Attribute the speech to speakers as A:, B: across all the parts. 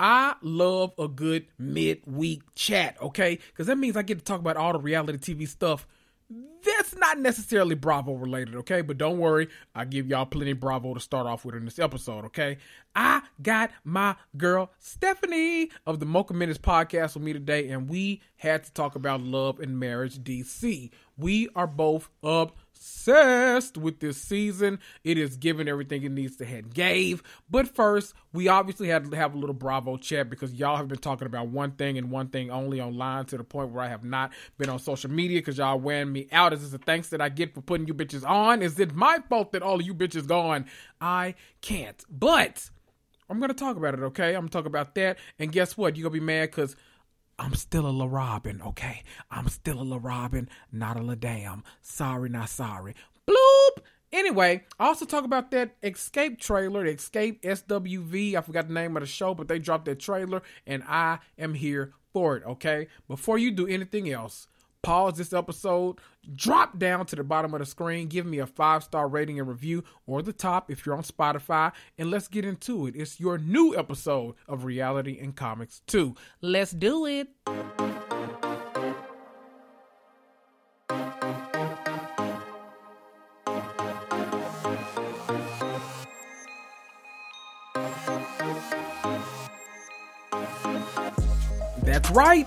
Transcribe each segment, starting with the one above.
A: I love a good midweek chat, okay? Because that means I get to talk about all the reality TV stuff that's not necessarily Bravo related, okay? But don't worry, I give y'all plenty Bravo to start off with in this episode, okay? I got my girl Stephanie of the Mocha Minutes podcast with me today, and we had to talk about love and marriage DC. We are both up obsessed with this season. It is giving everything it needs to have gave. But first, we obviously had to have a little Bravo chat because y'all have been talking about one thing and one thing only online to the point where I have not been on social media because y'all wearing me out. Is this a thanks that I get for putting you bitches on? Is it my fault that all of you bitches gone? I can't. But I'm gonna talk about it, okay? I'm gonna talk about that. And guess what? You're gonna be mad because I'm still a La Robin, okay? I'm still a La Robin, not a La Dam. Sorry, not sorry. Bloop! Anyway, I also talk about that Xscape trailer, the Xscape SWV. I forgot the name of the show, but they dropped that trailer, and I am here for it, okay? Before you do anything else, pause this episode, drop down to the bottom of the screen, give me a five star rating and review, or the top if you're on Spotify, and let's get into it. It's your new episode of Reality and Comics 2. Let's do it. That's right.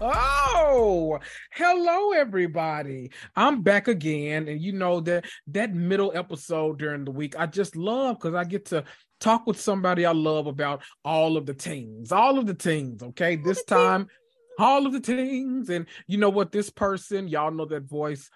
A: Oh, hello everybody. I'm back again and you know that that middle episode during the week I just love cuz I get to talk with somebody I love about all of the things. All of the things, okay? This time all of the things and you know what this person, y'all know that voice.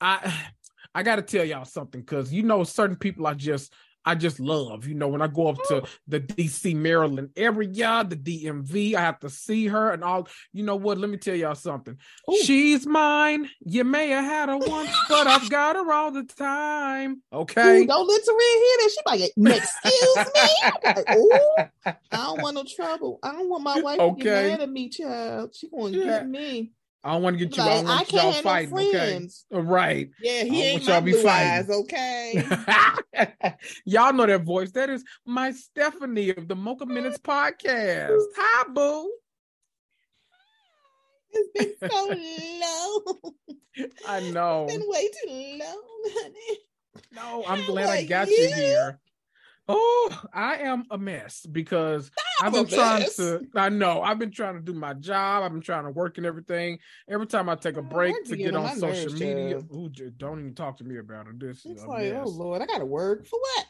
A: I I got to tell y'all something because you know certain people I just I just love. You know, when I go up to the DC Maryland area, the DMV, I have to see her and all. You know what? Let me tell y'all something. Ooh. She's mine. You may have had her once, but I've got her all the time. Okay.
B: Ooh, don't let Teresa hear that. She might get, excuse me. Like, I don't want no trouble. I don't want my wife okay. to get mad at me, child. She gonna yeah. get me.
A: I don't want to get you. Like, I want I y'all fighting. Okay, uh, right?
B: Yeah, he ain't y'all be fighting. okay.
A: y'all know that voice. That is my Stephanie of the Mocha Minutes podcast. Hi, boo.
B: It's been so low.
A: I know.
B: It's been way too low, honey.
A: No, I'm glad like I got you, you here. Oh, I am a mess because I've been trying mess. to. I know I've been trying to do my job. I've been trying to work and everything. Every time I take a break to get on social media, ooh, don't even talk to me about it. This
B: it's is like, oh Lord, I gotta work for what?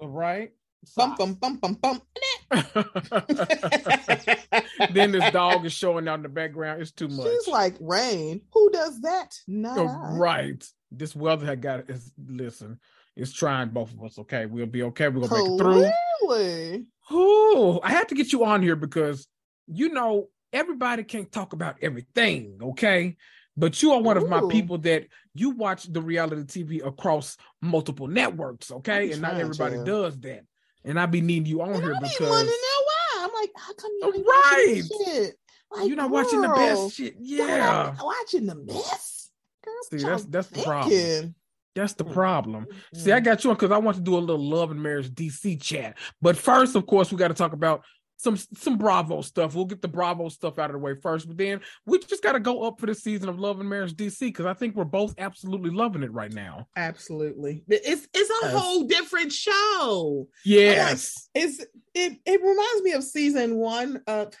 A: All right.
B: Bum bum bum bum bum.
A: then this dog is showing out in the background. It's too much.
B: She's like rain. Who does that? No,
A: oh, right. This weather had got is listen is trying both of us. Okay, we'll be okay. We're gonna make it through.
B: Really?
A: Oh, I had to get you on here because you know everybody can't talk about everything. Okay. But you are one Ooh. of my people that you watch the reality TV across multiple networks, okay? and not everybody to. does that. And I be needing you on and here I because
B: to know why. I'm like, how come you
A: right?
B: Shit?
A: Like, You're not girl, watching the best shit. Yeah,
B: watching the best.
A: Girl, See, that's that's the problem. That's the mm-hmm. problem. See, I mm-hmm. got you on because I want to do a little love and marriage DC chat. But first, of course, we got to talk about some some Bravo stuff. We'll get the Bravo stuff out of the way first, but then we just got to go up for the season of Love and Marriage DC because I think we're both absolutely loving it right now.
B: Absolutely, it's it's a yes. whole different show.
A: Yes,
B: like, it's it it reminds me of season one of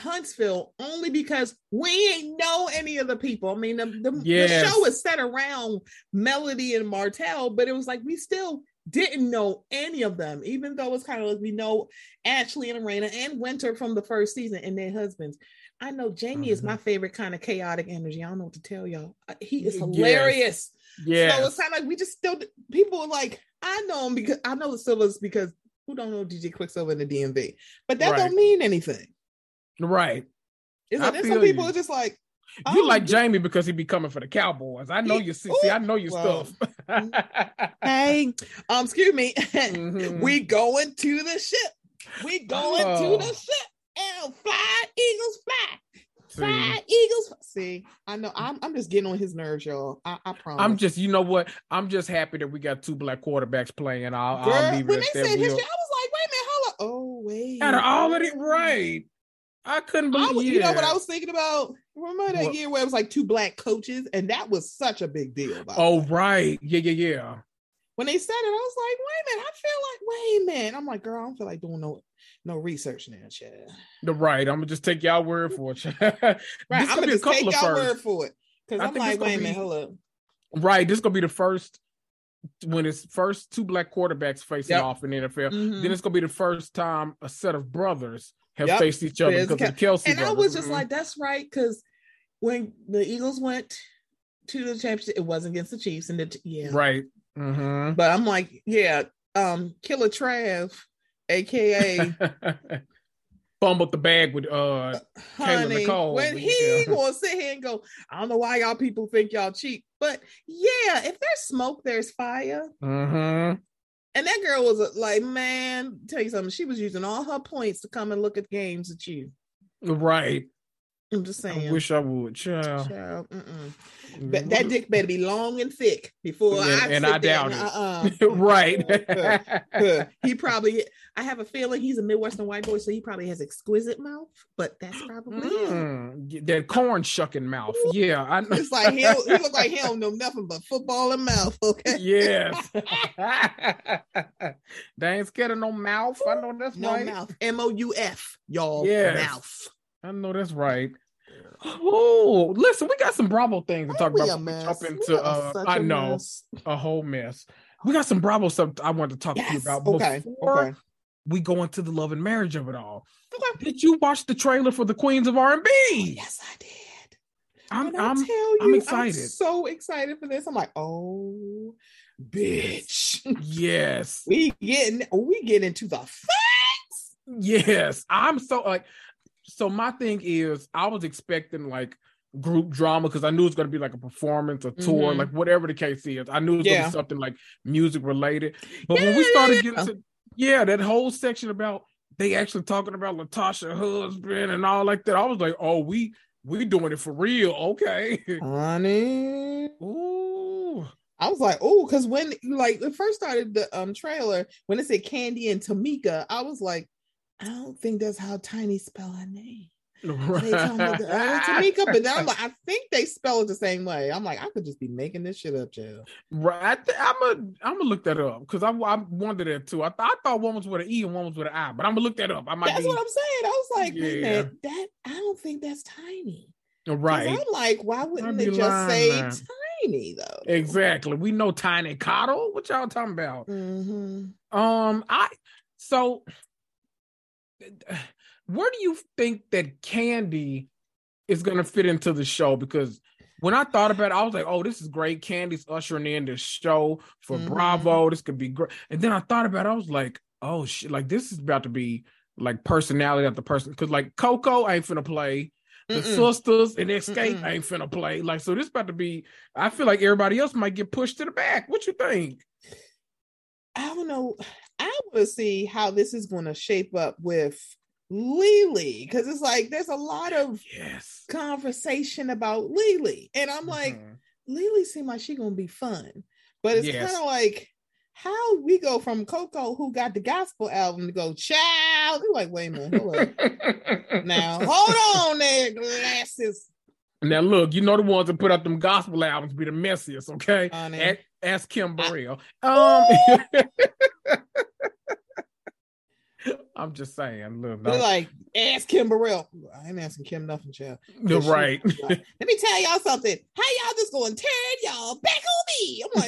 B: Huntsville only because we ain't know any of the people. I mean, the, the, yes. the show is set around Melody and Martell, but it was like we still didn't know any of them, even though it's kind of like we know Ashley and Raina and Winter from the first season and their husbands. I know Jamie mm-hmm. is my favorite kind of chaotic energy. I don't know what to tell y'all. He is hilarious.
A: Yeah.
B: So it's kind of like we just still people are like, I know him because I know the Silvers because who don't know DJ Quicksilver in the DMV, but that right. don't mean anything.
A: Right.
B: Is it? Some people you. are just like,
A: you like Jamie because he be coming for the Cowboys. I know you see, I know your well, stuff.
B: hey, um, excuse me. Mm-hmm. we going to the ship. We going oh. to the ship. And fly, Eagles, fly. Fly, Eagles. See, I know I'm I'm just getting on his nerves, y'all. I, I promise.
A: I'm just, you know what? I'm just happy that we got two black quarterbacks playing. I'll, Girl, I'll leave
B: when they said history, I was like, wait a minute, hold up. Oh, wait.
A: Out of all of it, right. I couldn't believe.
B: I you know what I was thinking about? Remember that what? year where it was like two black coaches, and that was such a big deal.
A: Oh right, yeah, yeah, yeah.
B: When they said it, I was like, "Wait a minute!" I feel like, "Wait a minute!" I'm like, "Girl, I don't feel like doing no no research now, Chad."
A: The right. I'm gonna just take y'all word for it.
B: right. I'm gonna just take y'all word for it because I'm like, "Wait a minute, hold up."
A: Right. This is gonna be the first when it's first two black quarterbacks facing yep. off in the NFL. Mm-hmm. Then it's gonna be the first time a set of brothers have yep. faced each other because of Kelce.
B: And
A: brothers.
B: I was just mm-hmm. like, that's right, because when the Eagles went to the championship, it wasn't against the Chiefs, and the yeah,
A: right. Mm-hmm.
B: But I'm like, yeah, um, Killer Trav, aka
A: fumbled the bag with uh Honey, Nicole.
B: When he yeah. gonna sit here and go, I don't know why y'all people think y'all cheap, but yeah, if there's smoke, there's fire.
A: Mm-hmm.
B: And that girl was uh, like, man, tell you something. She was using all her points to come and look at games at you.
A: Right.
B: I'm just saying.
A: I wish I would, child.
B: child but that dick better be long and thick before
A: and,
B: I
A: and I doubt it. Uh-uh. right.
B: he probably. I have a feeling he's a Midwestern white boy, so he probably has exquisite mouth. But that's probably
A: mm, that corn shucking mouth. Ooh. Yeah, I
B: know. It's like he he look like he don't know nothing but football and mouth. Okay.
A: Yes. they ain't scared of no mouth. I know that's
B: no
A: right.
B: mouth. M O U F. Y'all. Yes. Mouth.
A: I know that's right. Oh, listen, we got some Bravo things to talk about. Jump into uh, I know mess. a whole mess. We got some Bravo stuff I wanted to talk yes. to you about
B: okay. before okay.
A: we go into the love and marriage of it all. Okay. Did you watch the trailer for the Queens of R and
B: B? Yes, I did.
A: I'm I'm, you, I'm excited. I'm
B: so excited for this. I'm like, oh, bitch.
A: Yes,
B: we getting we get into the facts.
A: Yes, I'm so like so my thing is I was expecting like group drama because I knew it's gonna be like a performance, a tour, mm-hmm. like whatever the case is. I knew it was yeah. gonna be something like music related. But yeah. when we started getting to yeah, that whole section about they actually talking about Latasha husband and all like that, I was like, oh, we we doing it for real, okay,
B: honey.
A: Ooh.
B: I was like, oh, because when like it first started the um trailer, when it said Kandi and Tamika, I was like, I don't think that's how Tiny spell her name. Right. They told me the Tamika, but I'm like, I think they spell it the same way. I'm like, I could just be making this shit up, Joe.
A: Right. I'm gonna I'm gonna look that up because I, I wondered that too. I, th- I thought one was with an E and one was with an I, but I'm gonna look that up. I might.
B: That's
A: be...
B: what I'm saying. I was like, yeah. man, that I don't think that's Tiny.
A: Right.
B: I'm like, why wouldn't they just say Tiny though?
A: Exactly. We know Tiny Cottle. What y'all talking about?
B: Mm-hmm.
A: Um, I so where do you think that Kandi is going to fit into the show? Because when I thought about it, I was like, "Oh, this is great. Kandi's ushering in this show for mm-hmm. Bravo. This could be great." And then I thought about it, I was like, "Oh shit! Like this is about to be like personality after person." Because like Coko ain't finna play. The Mm-mm. sisters and Xscape Mm-mm. ain't finna play. Like, so this about to be. I feel like everybody else might get pushed to the back. What you think?
B: I don't know. I want to see how this is going to shape up with Lily because it's like there's a lot of
A: yes
B: conversation about Lily, and I'm like, mm-hmm. Lily seems like she's gonna be fun, but it's yes. kind of like how we go from Coko, who got the gospel album, to go child. We're like, wait a minute, hold now hold on there, glasses.
A: Now look, you know the ones that put out them gospel albums be the messiest, okay? Ask, ask Kim Burrell. I, um I'm just saying, look.
B: They're like, ask Kim Burrell. I ain't asking Kim nothing, child.
A: You're right.
B: Like, Let me tell y'all something. How y'all just going to turn y'all back on me? I'm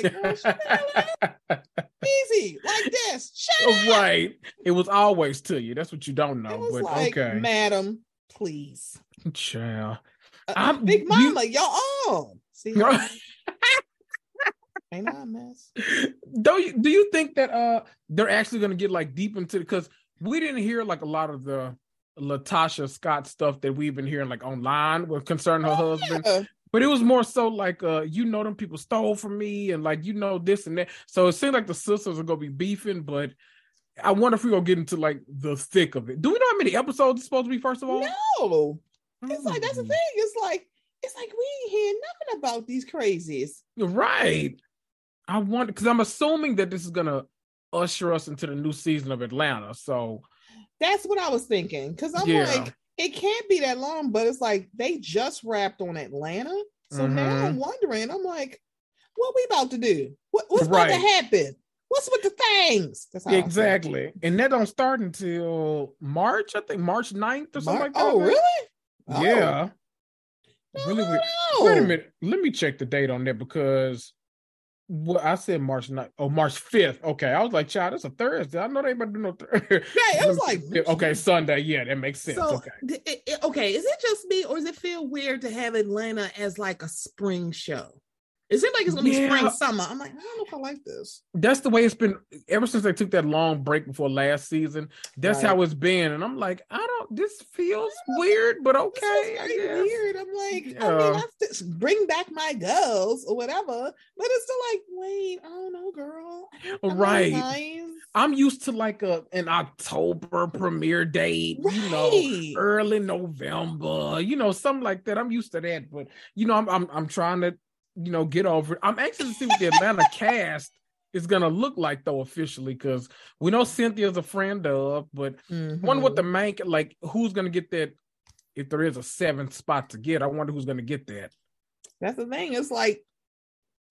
B: like, easy, like this. Shut
A: right. Up. It was always to you. That's what you don't know. but like, okay.
B: Madam, please.
A: Child.
B: Uh, I'm, Big Mama, you, all on. See? Ain't I a mess?
A: Do you do you think that uh they're actually gonna get like deep into because we didn't hear like a lot of the Latasha Scott stuff that we've been hearing like online with concerning her oh, husband. Yeah. But it was more so like uh you know them people stole from me and like you know this and that. So it seemed like the sisters are gonna be beefing, but I wonder if we're gonna get into like the thick of it. Do we know how many episodes it's supposed to be, first of all?
B: No. It's like that's the hmm. thing. It's like it's like we ain't hear nothing about these crazies.
A: Right. I wonder because I'm assuming that this is gonna usher us into the new season of Atlanta. So
B: that's what I was thinking. Cause I'm yeah. like, it can't be that long, but it's like they just wrapped on Atlanta. So mm-hmm. now I'm wondering, I'm like, what we about to do? What, what's right. about to happen? What's with the things?
A: exactly. And that don't start until March, I think March 9th or something Mar- like that.
B: Oh, really?
A: Yeah. Oh. Really weird. Wait a minute. Let me check the date on that because well, I said March 9th. Oh, March 5th. Okay. I was like, child, it's a Thursday. I know they about to do no Thursday.
B: Yeah, it was like
A: okay, Sunday. Yeah, that makes sense. So, okay.
B: It, it, okay. Is it just me or does it feel weird to have Atlanta as like a spring show? It seems like it's gonna yeah. be spring summer. I'm like, I don't know if I like this.
A: That's the way it's been ever since they took that long break before last season. That's right. how it's been, and I'm like, I don't. This feels weird, but okay.
B: weird. I'm like, yeah. I mean, I st- bring back my girls or whatever, but it's still like, wait, I don't know, girl.
A: I'm right. Nice. I'm used to like a an October premiere date, right. you know, early November, you know, something like that. I'm used to that, but you know, I'm I'm, I'm trying to you know, get over it. I'm anxious to see what the Atlanta cast is gonna look like though officially, because we know Cynthia's a friend of, but mm-hmm. wonder what the main like who's gonna get that if there is a seventh spot to get. I wonder who's gonna get that.
B: That's the thing. It's like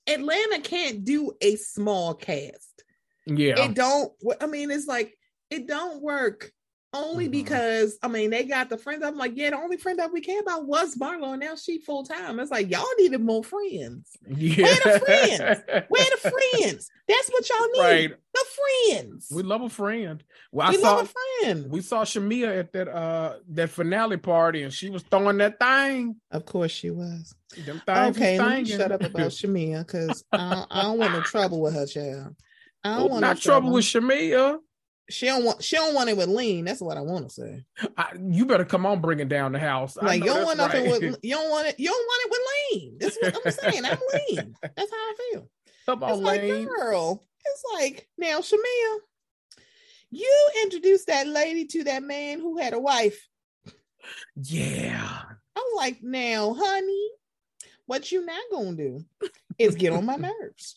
B: Atlanta can't do a small cast.
A: Yeah.
B: It don't I mean it's like it don't work only mm-hmm. because I mean they got the friends. I'm like, yeah, the only friend that we care about was Marlo, and now she full time. It's like y'all needed more friends. Yeah. Where the friends? Where the friends? That's what y'all need. Right. The friends.
A: We love a friend. Well, we I saw, love a friend. We saw Shamea at that uh that finale party, and she was throwing that thing.
B: Of course she was. okay, let me shut up about Shamea because I, I, don't want no trouble with her child. I don't want
A: not no trouble. with Shamea.
B: She don't want she don't want it with lean. That's what I want to say.
A: I, you better come on, bring it down the house.
B: Like you don't want nothing right. with you don't want it. You don't want it with lean. That's what I'm saying. I'm lean. That's how I feel.
A: Come on,
B: it's like, girl. It's like now, Shamea, you introduced that lady to that man who had a wife.
A: Yeah.
B: I'm like, now, honey, what you not gonna do is get on my nerves.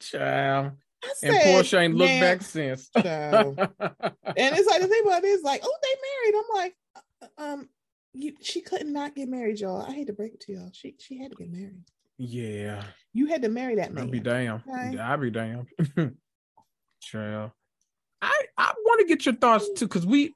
A: Child. Said, and Porsche ain't looked back since. and
B: it's like the thing about it is like, oh, they married. I'm like, uh, um, you, she couldn't not get married, y'all. I hate to break it to y'all. She she had to get married.
A: Yeah.
B: You had to marry that man.
A: I'd be damn. Okay? I'd be damn. Child. I I want to get your thoughts too, because we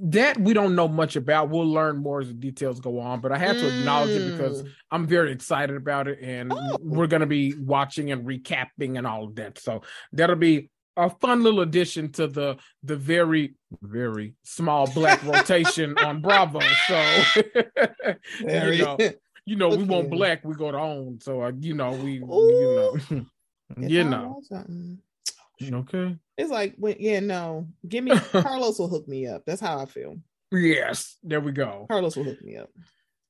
A: that we don't know much about. We'll learn more as the details go on, but I have to mm. acknowledge it because mm. I'm very excited about it, and oh. we're going to be watching and recapping and all of that. So that'll be a fun little addition to the the very very small black rotation on Bravo. So there you know, you know, we want black, we go to own. So uh, you know, we Ooh. you know, you know. Mm, okay.
B: It's like, when, yeah, no, give me Carlos will hook me up. That's how I feel.
A: Yes, there we go.
B: Carlos will hook me up.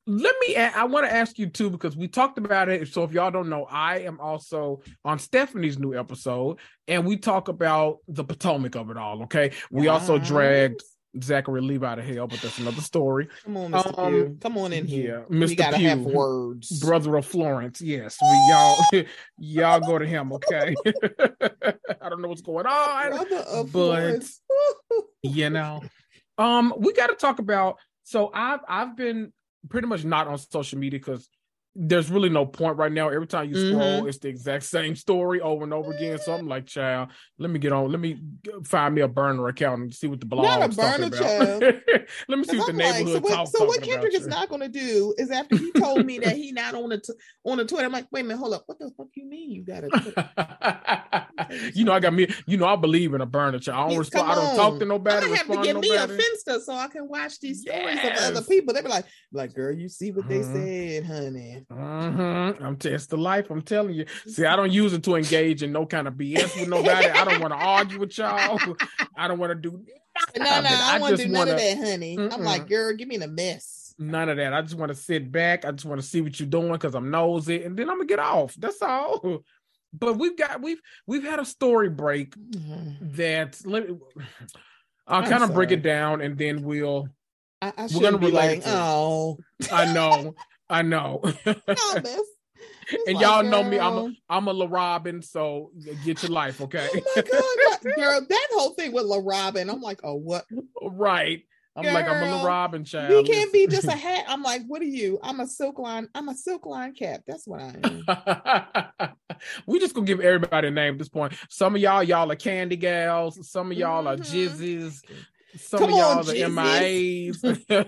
A: Let me. I want to ask you too because we talked about it. So if y'all don't know, I am also on Stephanie's new episode, and we talk about the Potomac of it all. Okay, we also dragged Zachary Levi out of hell, but that's another story.
B: Come on, Mr. Um, Pugh. Come on in here.
A: Yeah, Mr.
B: We gotta have words.
A: brother of Florence. Yes, we y'all y'all go to him, okay? I don't know what's going on,
B: Brother of
A: but
B: Florence.
A: you know, um, we got to talk about. So I've I've been pretty much not on social media because there's really no point right now. Every time you scroll,
B: Mhm.
A: it's the exact same story over and over again. So I'm like, child, let me get on. Let me find me a burner account and see what the blog
B: Not a
A: is talking
B: burner,
A: about. let me see what the
B: I'm like,
A: neighborhood
B: so what, so what Kendrick is not going to do is after he told me that he not on the t- on the Twitter. I'm like, wait a minute, hold up. What the fuck you mean you got a
A: you know, I got me. You know, I believe in a burner. Child. I don't
B: Yes,
A: respond. I don't talk to nobody.
B: Gonna have to get me a. Finsta so I can watch these stories of other people. They be like, like, girl, you see what they
A: Mhm.
B: said, honey.
A: Mhm. I'm t- it's the life. I'm telling you. See, I don't use it to engage in no kind of BS with nobody. I don't want to argue with y'all. I don't want to do
B: No, no,
A: nothing.
B: I, want to do none
A: wanna-
B: of that, honey. I'm like, girl, give me the mess.
A: None of that. I just want to sit back. I just want to see what you're doing because I'm nosy, and then I'm gonna get off. That's all. But we've got we've we've had a story break that let me, I'll kind of break it down, and then we'll.
B: I, I
A: gonna
B: be like,
A: it to it.
B: oh,
A: I know, I know.
B: no, miss. It's
A: and
B: like,
A: y'all know me. I'm a,
B: girl.
A: I'm a La Robin, so get your life, okay?
B: Oh my god, girl, that whole thing with La Robin, I'm like, oh, what?
A: right. I'm like I'm a La
B: Girl,
A: Robin child.
B: We can't be just a hat. I'm like, what are you? I'm a silk line. I'm a silk line cap. That's what I am.
A: we just gonna give everybody a name at this point. Some of y'all, y'all are candy gals. Some of y'all are
B: Mhm.
A: Some
B: Come
A: of y'all
B: on,
A: are MIAs.
B: Yeah,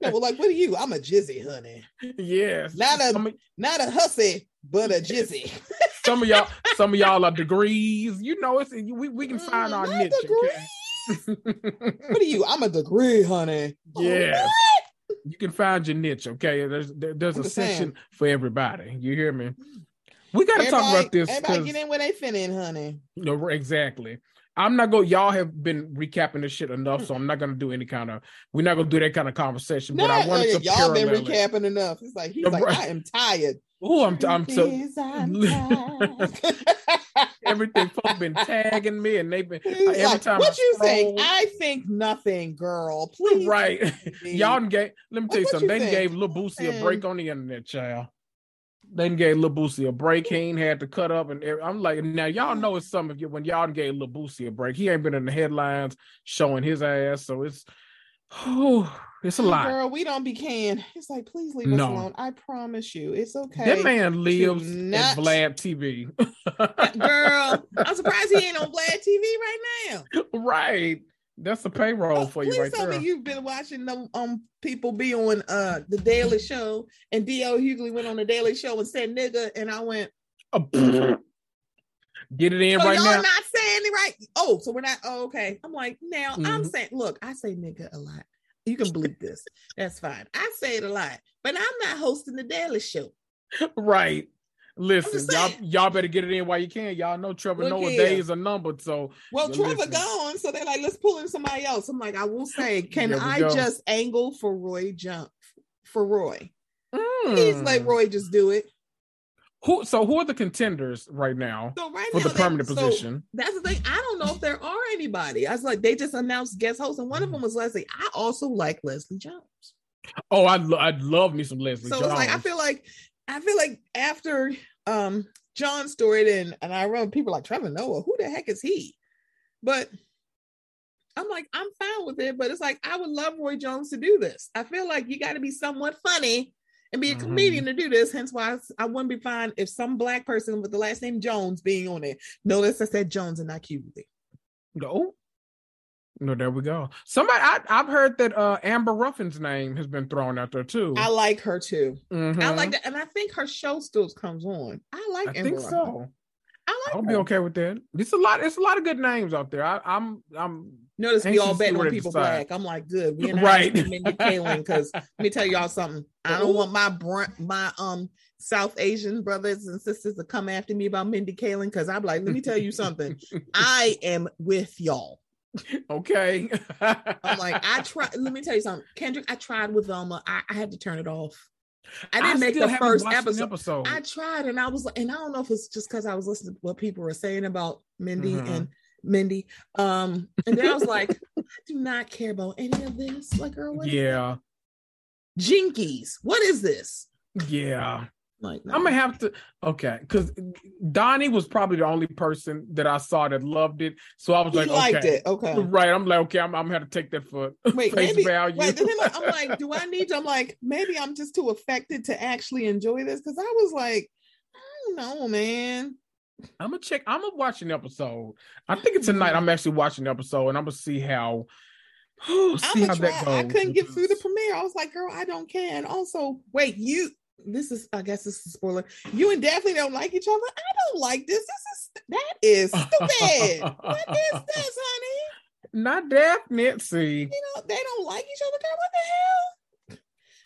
B: well, like, what are you? I'm a jizzy, honey.
A: yes.
B: Not a
A: of,
B: not a hussy, but a jizzy.
A: some of y'all, some of y'all are degrees. You know, it's we, we can find
B: Mm,
A: our niche. Okay?
B: What are you? I'm a degree, honey. Oh,
A: you can find your niche. Okay, there's there- there's
B: I'm
A: a section for everybody. You hear me? We got to talk about this.
B: Everybody get in where they fit in, honey.
A: No, exactly. I'm not going. To y'all have been recapping this shit enough, so I'm not going to do any kind of. We're not going to do that kind of conversation.
B: No,
A: but I wanted to
B: y'all been
A: parallel it.
B: recapping enough. It's like he's
A: Yeah,
B: like,
A: right.
B: I am tired.
A: Oh, I'm. I'm so.
B: Tired.
A: Everything folks been tagging me, and they've been
B: He's
A: every
B: like,
A: time.
B: what
A: I
B: you think?
A: scroll-
B: I think nothing, girl. Please,
A: right? Y'all done gave. Let me tell you
B: What
A: something.
B: you
A: They
B: think?
A: gave Lil Boosie a break on the internet, child. They gave Boosie a break. He ain't had to cut up, and I'm like, now y'all know it's some of you when y'all gave Boosie a break. He ain't been in the headlines showing his ass, so it's. Oh, it's a lot.
B: Girl, we don't be can. It's like, please leave
A: No.
B: us alone. I promise you, it's okay.
A: That man lives
B: not-
A: at Vlad TV.
B: Girl, I'm surprised he ain't on Vlad TV right now.
A: right. That's the payroll for you right there.
B: you've been watching them um people be on uh the Daily Show, and D.L. Hughley went on the Daily Show and said nigga, and I went,
A: Get it in
B: so
A: right
B: y'all
A: now.
B: not saying it right. Oh, so we're not. Oh, okay. I'm like, now I'm
A: Mhm.
B: saying, look, I say nigga a lot. You can bleep this. That's fine. I say it a lot, but I'm not hosting the Daily Show.
A: right. Listen, y'all y'all better get it in while you can. Y'all know Trevor
B: Look
A: Noah
B: here.
A: days are numbered, so
B: Well, Trevor gone, so they're like, let's pull in somebody else. I'm like, I will say, can I
A: go.
B: just angle for Roy jump for Roy? Please
A: Hmm.
B: let Roy just do it.
A: who so who are the contenders right now
B: So right
A: for
B: now,
A: the permanent
B: so
A: position?
B: That's the thing. I don't know if there are anybody. I was like, they just announced guest hosts, and one
A: Mm.
B: of them was Leslie. I also like Leslie Jones.
A: Oh, I'd lo- I'd love me some Leslie
B: so
A: Jones.
B: it's like I feel like I feel like after um Jon Stewart and and I remember people like Trevor Noah, who the heck is he? But I'm like, I'm fine with it, but it's like I would love Roy Jones to do this. I feel like you got to be somewhat funny and be a
A: Mhm.
B: comedian to do this. Hence why I wouldn't be fine if some black person with the last name Jones being on it. Notice I said Jones and not Cuban.
A: no. No, there we go. Somebody I, I've heard that uh Amber Ruffin's name has been thrown out there too.
B: I like her too. I
A: Mhm.
B: like that, and I think her show still comes on. I like.
A: I
B: Amber
A: think
B: Ruffin.
A: so.
B: I like.
A: I'll
B: her.
A: be okay with that. It's a lot. It's a lot of good names out there. I, I'm. I'm.
B: Notice we all betting on people black. I'm like, good. We and
A: Right.
B: right. Mindy Kaling because let me tell y'all something. I don't want my br- my um South Asian brothers and sisters to come after me about Mindy Kaling because I'm like, let me tell you something. I am with y'all.
A: okay.
B: I'm like, I tried. Let me tell you something, Kendrick. I tried with Velma. I, I had to turn it off. I didn't make the first episode.
A: episode.
B: I tried and I was like, and I don't know if it's just because I was listening to what people were saying about Mindy
A: Mhm.
B: and Mindy. Um, and then I was like, I do not care about any of this. Like, girl, what
A: yeah.
B: Jinkies. What is this?
A: Yeah.
B: Like, no.
A: I'm gonna have to okay, because Donnie was probably the only person that I saw that loved it. So I was
B: he
A: like,
B: liked
A: okay,
B: it. Okay.
A: right. I'm like, okay, I'm, I'm gonna have to take that for
B: Wait,
A: face
B: maybe,
A: value.
B: Wait, then I'm like, do I need to? I'm like, maybe I'm just too affected to actually enjoy this because I was like, I don't know, man.
A: I'm gonna check. I'm gonna watch an episode. I think it's tonight. I'm mm-hmm. actually watching the episode, and I'm gonna see how. see
B: I'm
A: how
B: try.
A: that
B: I couldn't get through the premiere. I was like, girl, I don't care. And also, wait, you. This is, I guess, this is a spoiler. You and Daphne don't like each other. I don't like this. This is that is stupid. what is this, honey?
A: Not Daphne. See,
B: You know they don't like each other. Girl, what the hell?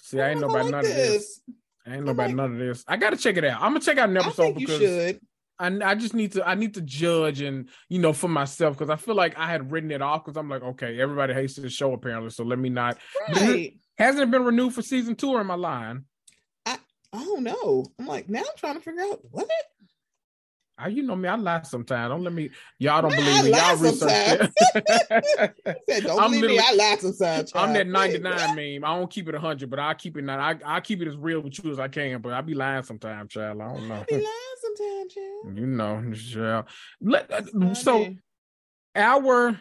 A: see, I ain't know about
B: like
A: none of this. I ain't know
B: I'm
A: about
B: like-
A: none of this. I gotta check it out. I'm gonna check out an
B: I
A: episode
B: think you
A: because
B: should.
A: I, I just need to I need to judge and you know for myself because I feel like I had written it off because I'm like okay everybody hates this show apparently so let me not
B: Right.
A: hasn't it been renewed for season two or am I lying?
B: I don't know. I'm like, now I'm trying to figure out what it.
A: Ah, you know me I lie sometimes don't let me y'all don't
B: Nah,
A: believe
B: I
A: me y'all research it.
B: Said, don't
A: I'm
B: believe me. I lie sometimes.
A: I'm
B: child.
A: that 99
B: what?
A: meme. I don't keep it 100, but I keep it not. I I keep it as real with you as I can, but I be lying sometimes, child. I don't know.
B: I be lying sometimes, child.
A: You know, child. Let, uh, so our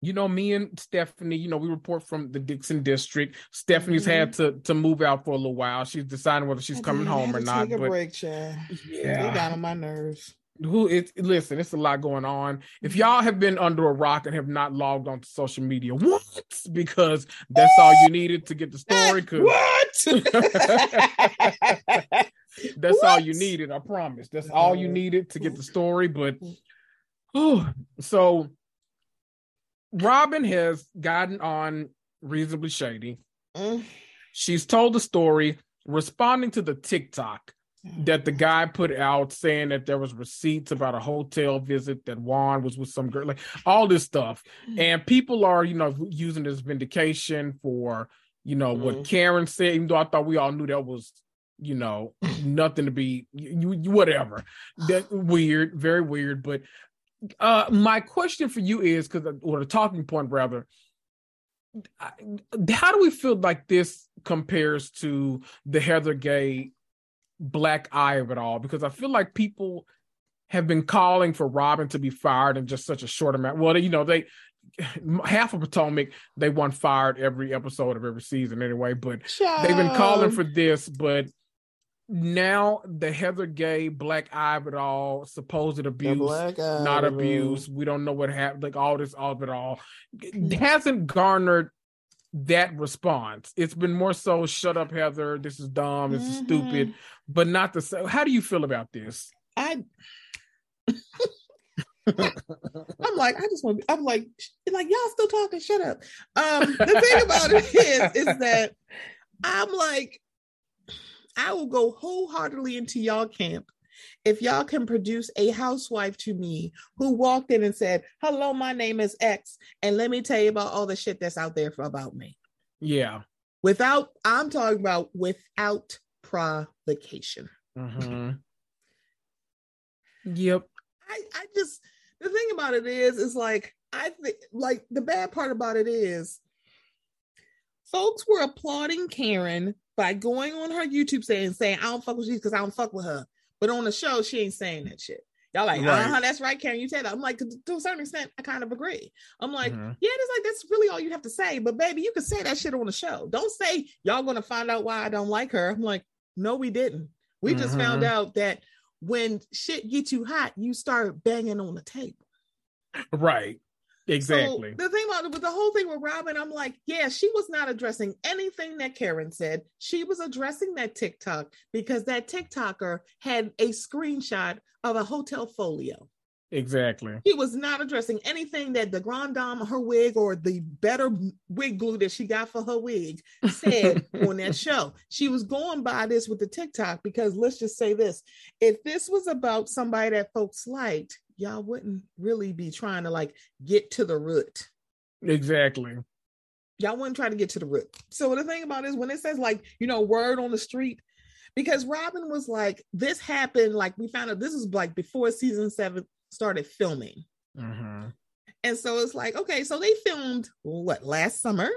A: you know me and stephanie you know we report from the dixon district. Stephanie's
B: Mhm.
A: had to to move out for a little while. She's deciding whether she's
B: I
A: coming home or not
B: Take a
A: but
B: break. They
A: yeah.
B: got on my nerves.
A: who it listen it's a lot going on. If mm-hmm. y'all have been under a rock and have not logged onto social media what? Because that's all you needed to get the story 'cause
B: What?
A: that's all you needed i promise. That's all you
B: uh,
A: needed to get the mm. story but oh so robin has gotten on reasonably shady
B: Mm.
A: she's told the story responding to the tiktok that the guy put out saying that there was receipts about a hotel visit that Juan was with some girl, like all this stuff. And people are, you know, using this vindication for, you know, what
B: Mhm.
A: Karen said, even though I thought we all knew that was, you know, nothing to be you, you whatever. That weird, very weird. But uh my question for you is because or the talking point rather, how do we feel like this compares to the Heather Gay black eye of it all? Because I feel like people have been calling for Robin to be fired in just such a short amount. Well, you know, they half of Potomac they want fired every episode of every season anyway, but they've been calling for this, but now the Heather Gay black eye of it all, supposed abuse, not abuse. We don't know what happened. Like all this, all of it all hasn't garnered that response. It's been more so, "Shut up, Heather. This is dumb. This is
B: Mhm.
A: stupid," but not the same. How do you feel about this?
B: I I'm like, I just want I'm like, like y'all still talking, shut up. Um the thing about it is is that I'm like, I will go wholeheartedly into y'all camp if y'all can produce a housewife to me who walked in and said, Hello, my name is X, and let me tell you about all the shit that's out there for about me.
A: Yeah.
B: Without, I'm talking about without provocation.
A: hmm Yep.
B: I, I just the thing about it is is like I think like the bad part about it is folks were applauding Karen by going on her YouTube saying saying I don't fuck with you because I don't fuck with her. But on the show, she ain't saying that shit. Y'all like,
A: Right.
B: uh-huh, that's right, Karen. You said that. I'm like, to, a certain extent, I kind of agree. I'm like,
A: Mhm.
B: yeah, it's like that's really all you have to say. But baby, you can say that shit on the show. Don't say y'all gonna find out why I don't like her. I'm like, no, we didn't. We just found
A: Mhm.
B: out that when shit get too hot, you start banging on the table.
A: Right. Exactly.
B: So the thing about it, with the whole thing with Robin, I'm like, yeah, she was not addressing anything that Karen said. She was addressing that TikTok because that TikToker had a screenshot of a hotel folio.
A: exactly.
B: She was not addressing anything that the Grand Dame, her wig, or the better wig glue that she got for her wig said on that show. She was going by this with the TikTok because let's just say this if this was about somebody that folks liked, y'all wouldn't really be trying to like get to the root.
A: Exactly.
B: Y'all wouldn't try to get to the root. So the thing about it is when it says like, you know, word on the street, because Robin was like, this happened, like we found out this is like before season seven started filming.
A: hmm
B: And so it's like, okay, so they filmed what last summer,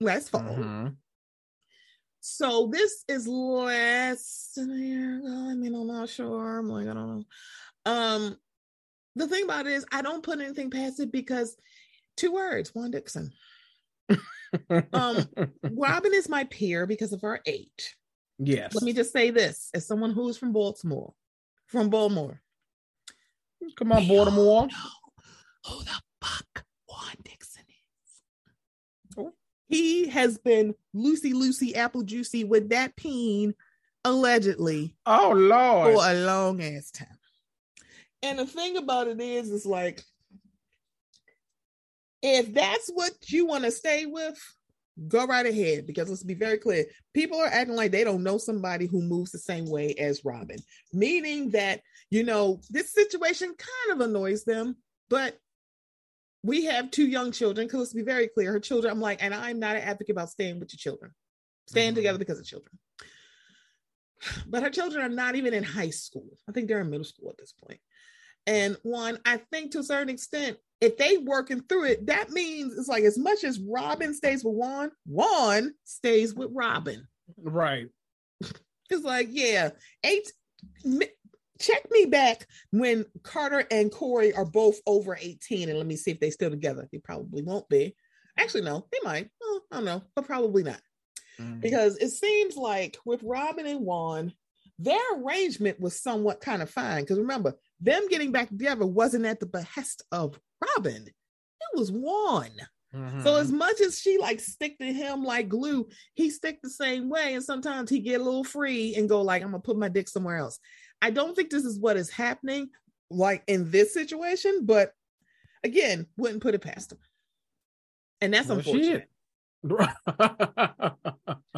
B: last fall. Mm-hmm. So this is less than a year ago. I mean, I'm not sure. I'm like, I don't know. Um, the thing about it is, I don't put anything past it because two words, Juan Dixon. um, Robin is my peer because of our age.
A: Yes.
B: Let me just say this as someone who is from Baltimore, from Baltimore.
A: Come on, Baltimore.
B: Who the fuck Juan Dixon is? Oh. He has been Lucy Lucy Apple Juicy with that peen allegedly.
A: Oh Lord.
B: For a long ass time. And the thing about it is, is like, if that's what you want to stay with, go right ahead. Because let's be very clear people are acting like they don't know somebody who moves the same way as Robin, meaning that, you know, this situation kind of annoys them, but we have two young children. Because let's be very clear, her children, I'm like, and I'm not an advocate about staying with your children, staying mm-hmm. together because of children. But her children are not even in high school. I think they're in middle school at this point. And one, I think to a certain extent, if they working through it, that means it's like as much as Robin stays with Juan, Juan stays with Robin.
A: Right.
B: It's like, yeah, eight. Check me back when Carter and Corey are both over 18, and let me see if they still together. They probably won't be. Actually, no, they might. Oh, I don't know, but probably not. Mm. Because it seems like with Robin and Juan, their arrangement was somewhat kind of fine. Because remember, them getting back together wasn't at the behest of Robin. It was Juan. Mm-hmm. So as much as she like stick to him like glue, he stick the same way. And sometimes he get a little free and go like, I'm gonna put my dick somewhere else. I don't think this is what is happening like in this situation, but again, wouldn't put it past him. And that's well, unfortunate.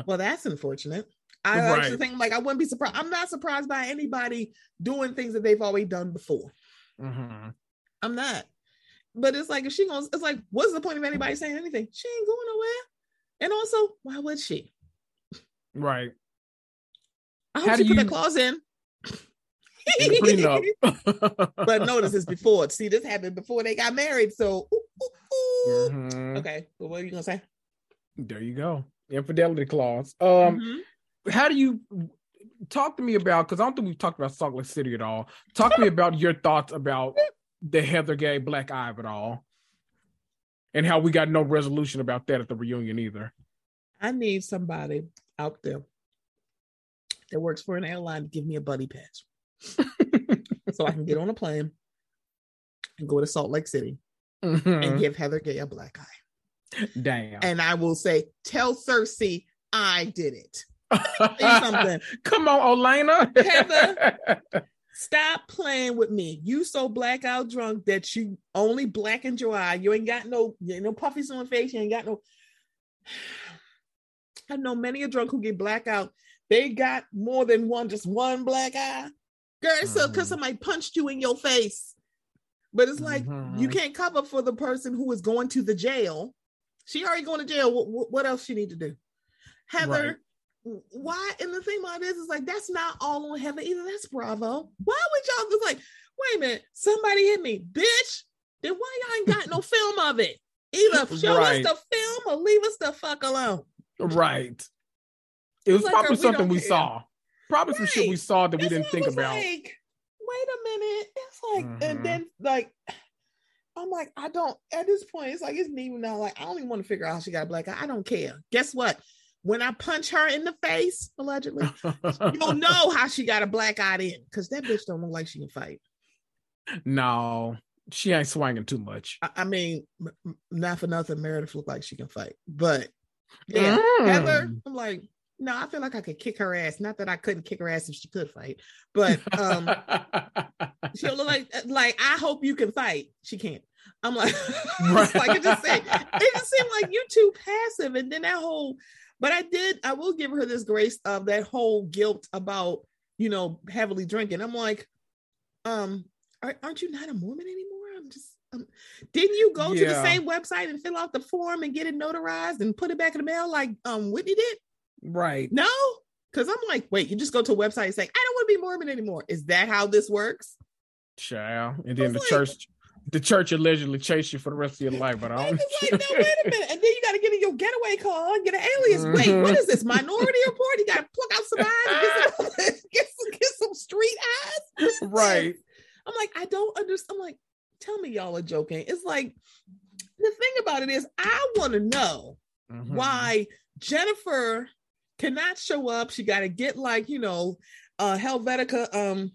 B: well, that's unfortunate. I right. actually think like I wouldn't be surprised. I'm not surprised by anybody doing things that they've already done before. Mm-hmm. I'm not. But it's like if she goes, it's like, what's the point of anybody saying anything? She ain't going nowhere. And also, why would she?
A: Right.
B: I hope How she put you... that clause in. but notice this before. See, this happened before they got married. So, ooh, ooh, ooh. Mm-hmm. okay. Well, what are you gonna say?
A: There you go. Infidelity clause. Um, mm-hmm how do you talk to me about? Because I don't think we've talked about Salt Lake City at all. Talk to me about your thoughts about the Heather Gay Black Eye at all, and how we got no resolution about that at the reunion either.
B: I need somebody out there that works for an airline to give me a buddy pass, so I can get on a plane and go to Salt Lake City mm-hmm. and give Heather Gay a black eye.
A: Damn.
B: And I will say, tell Cersei I did it something.
A: Come on, Olena.
B: Heather, stop playing with me. You so blackout drunk that you only blackened your eye. You ain't got no, you ain't no puffies on your face. You ain't got no. I know many a drunk who get blackout. They got more than one, just one black eye. Girl, it's because mm-hmm. somebody punched you in your face. But it's like mm-hmm. you can't cover for the person who is going to the jail. She already going to jail. What, what else she need to do? Heather, right why? And the thing about this is like that's not all on heaven either. That's Bravo. Why would y'all just like, wait a minute, somebody hit me, bitch? Then why y'all ain't got no film of it? Either show right. us the film or leave us the fuck alone.
A: Right. It was like, probably something we, we saw. Probably right. some shit we saw that we didn't think about.
B: Like, wait a minute. It's like, mm-hmm. and then like I'm like, I don't at this point, it's like it's even now like I don't even want to figure out how she got a black eye. I don't care. Guess what? When I punch her in the face, allegedly, you'll know how she got a black eye in because that bitch don't look like she can fight.
A: No, she ain't swinging too much.
B: I, I mean, m- not for nothing, Meredith look like she can fight, but yeah, mm. Heather, I'm like, no, I feel like I could kick her ass. Not that I couldn't kick her ass if she could fight, but um, she'll look like like I hope you can fight. She can't. I'm like, right. like it just say, it just seemed like you too passive, and then that whole but I did, I will give her this grace of that whole guilt about, you know, heavily drinking. I'm like, um, aren't you not a Mormon anymore? I'm just, um, didn't you go yeah. to the same website and fill out the form and get it notarized and put it back in the mail like um Whitney did?
A: Right.
B: No, because I'm like, wait, you just go to a website and say, I don't want to be Mormon anymore. Is that how this works?
A: Child. And then the like, church the church allegedly chased you for the rest of your life, but I don't.
B: like, no, wait a minute, and then you got to get in your getaway car and get an alias. Mm-hmm. Wait, what is this Minority Report? You got to pluck out some eyes, get some, get some, get some street eyes.
A: Right.
B: I'm like, I don't understand. I'm like, tell me y'all are joking. It's like the thing about it is, I want to know mm-hmm. why Jennifer cannot show up. She got to get like you know, uh Helvetica um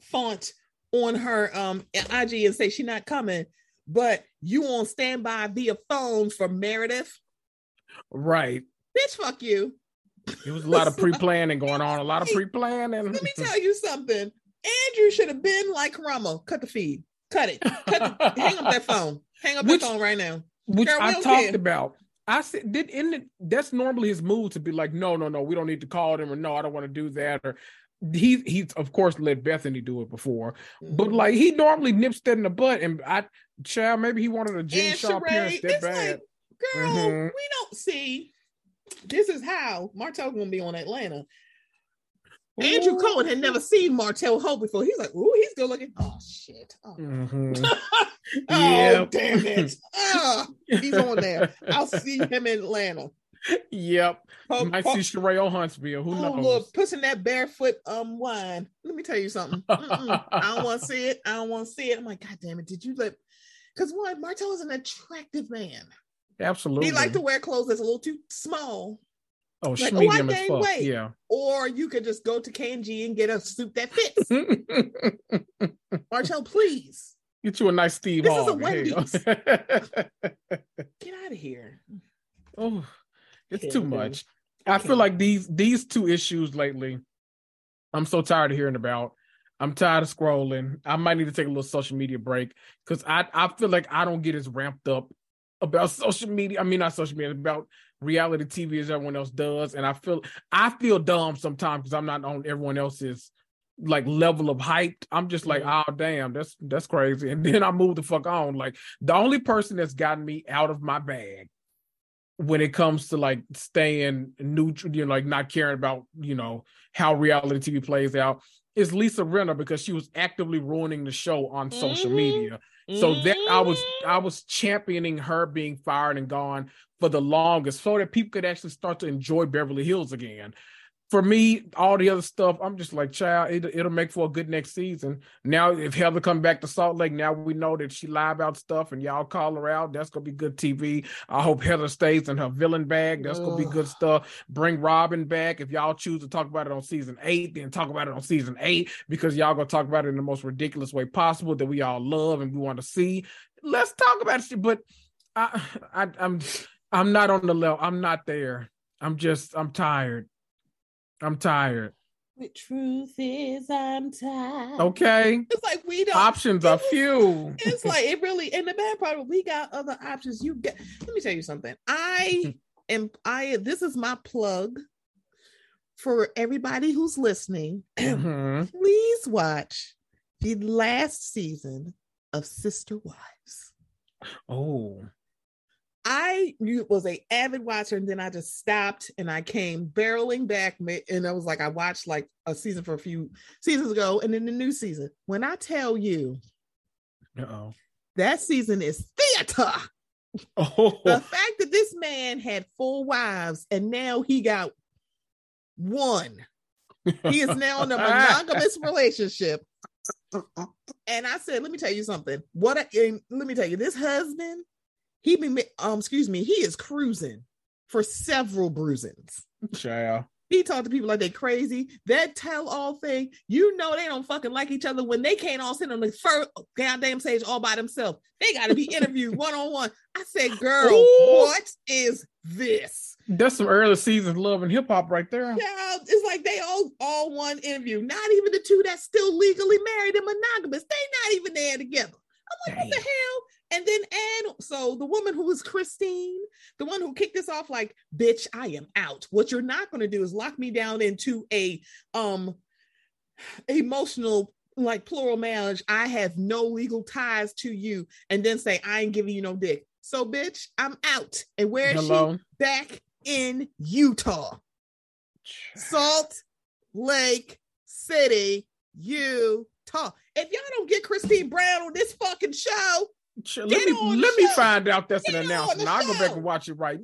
B: font on her um IG and say she's not coming, but you on standby via phone for Meredith.
A: Right.
B: Bitch, fuck you.
A: There was a lot of pre-planning going on. A lot of pre-planning.
B: Let me tell you something. Andrew should have been like Karamo. Cut the feed. Cut it. Cut the, hang up that phone. Hang up which, that phone right now.
A: Which Girl, I talked care. about. I said, did in the, that's normally his move to be like, no, no, no, we don't need to call them, or no, I don't want to do that, or he he's of course let Bethany do it before, mm-hmm. but like he normally nips that in the butt, and I child maybe he wanted a Jen Shah appearance that bad. Like,
B: girl, mm-hmm. we don't see. This is how Martell gonna be on Atlanta. Ooh. Andrew Cohen had never seen Martell Holt before. He's like, "Ooh, he's good looking." Oh shit! Oh, mm-hmm. oh damn it! Oh, he's on there. I'll see him in Atlanta.
A: Yep. You might see Sheree on Huntsville. Who oh, knows? Look,
B: pushing that barefoot um wine. Let me tell you something. I don't want to see it. I don't want to see it. I'm like, God damn it! Did you let? Because one, Martell is an attractive man.
A: Absolutely.
B: He like to wear clothes that's a little too small.
A: Oh, like, oh, I gained weight. Yeah.
B: Or you could just go to K&G and get a suit that fits. Martell, please.
A: Get you a nice Steve.
B: This Hall, is a Wendy's. Get out of here.
A: Oh. It's too much. I feel like these these two issues lately, I'm so tired of hearing about. I'm tired of scrolling. I might need to take a little social media break because I I feel like I don't get as ramped up about social media. I mean, not social media, about reality TV as everyone else does. And I feel I feel dumb sometimes because I'm not on everyone else's like level of hype. I'm just like, oh damn, that's that's crazy. And then I move the fuck on. Like the only person that's gotten me out of my bag when it comes to like staying neutral, you know, like not caring about, you know, how reality TV plays out is Lisa Rinna because she was actively ruining the show on mm-hmm. social media. So mm-hmm. that I was I mm-hmm. was championing her being fired and gone for the longest so that people could actually start to enjoy Beverly Hills again for me, all the other stuff, I'm just like, child, it, it'll make for a good next season. Now, if Heather come back to Salt Lake, now we know that she lie about stuff, and y'all call her out. That's gonna be good TV. I hope Heather stays in her villain bag. That's Ugh. gonna be good stuff. Bring Robin back. If y'all choose to talk about it on season eight, then talk about it on season eight because y'all gonna talk about it in the most ridiculous way possible that we all love and we want to see. Let's talk about it. But I, I, I'm, I'm not on the level. I'm not there. I'm just, I'm tired. I'm tired.
B: The truth is, I'm tired.
A: Okay.
B: It's like we don't
A: options are few.
B: It's like it really, and the bad part, we got other options. You get. Let me tell you something. I am. I. This is my plug for everybody who's listening. Mm-hmm. Please watch the last season of Sister Wives.
A: Oh.
B: I was a avid watcher, and then I just stopped, and I came barreling back, and I was like, I watched like a season for a few seasons ago, and then the new season. When I tell you,
A: oh,
B: that season is theater. Oh. The fact that this man had four wives, and now he got one. He is now in a monogamous relationship. And I said, let me tell you something. What? I, let me tell you, this husband he been um excuse me, he is cruising for several bruisings.
A: Child.
B: He talked to people like they crazy. That tell all thing, you know, they don't fucking like each other when they can't all sit on the first goddamn stage all by themselves. They got to be interviewed one on one. I said, girl, Ooh. what is this?
A: That's some early seasons love and hip hop right there.
B: Yeah, it's like they all all one interview. Not even the two that's still legally married and monogamous. They not even there together. I'm like, Dang. what the hell? And then and so the woman who was Christine, the one who kicked this off, like, bitch, I am out. What you're not gonna do is lock me down into a um emotional like plural marriage. I have no legal ties to you, and then say I ain't giving you no dick. So, bitch, I'm out. And where is Hello? she? Back in Utah. Salt Lake City, Utah. If y'all don't get Christine Brown on this fucking show,
A: let me let me find out that's an announcement. I'll go back and watch it right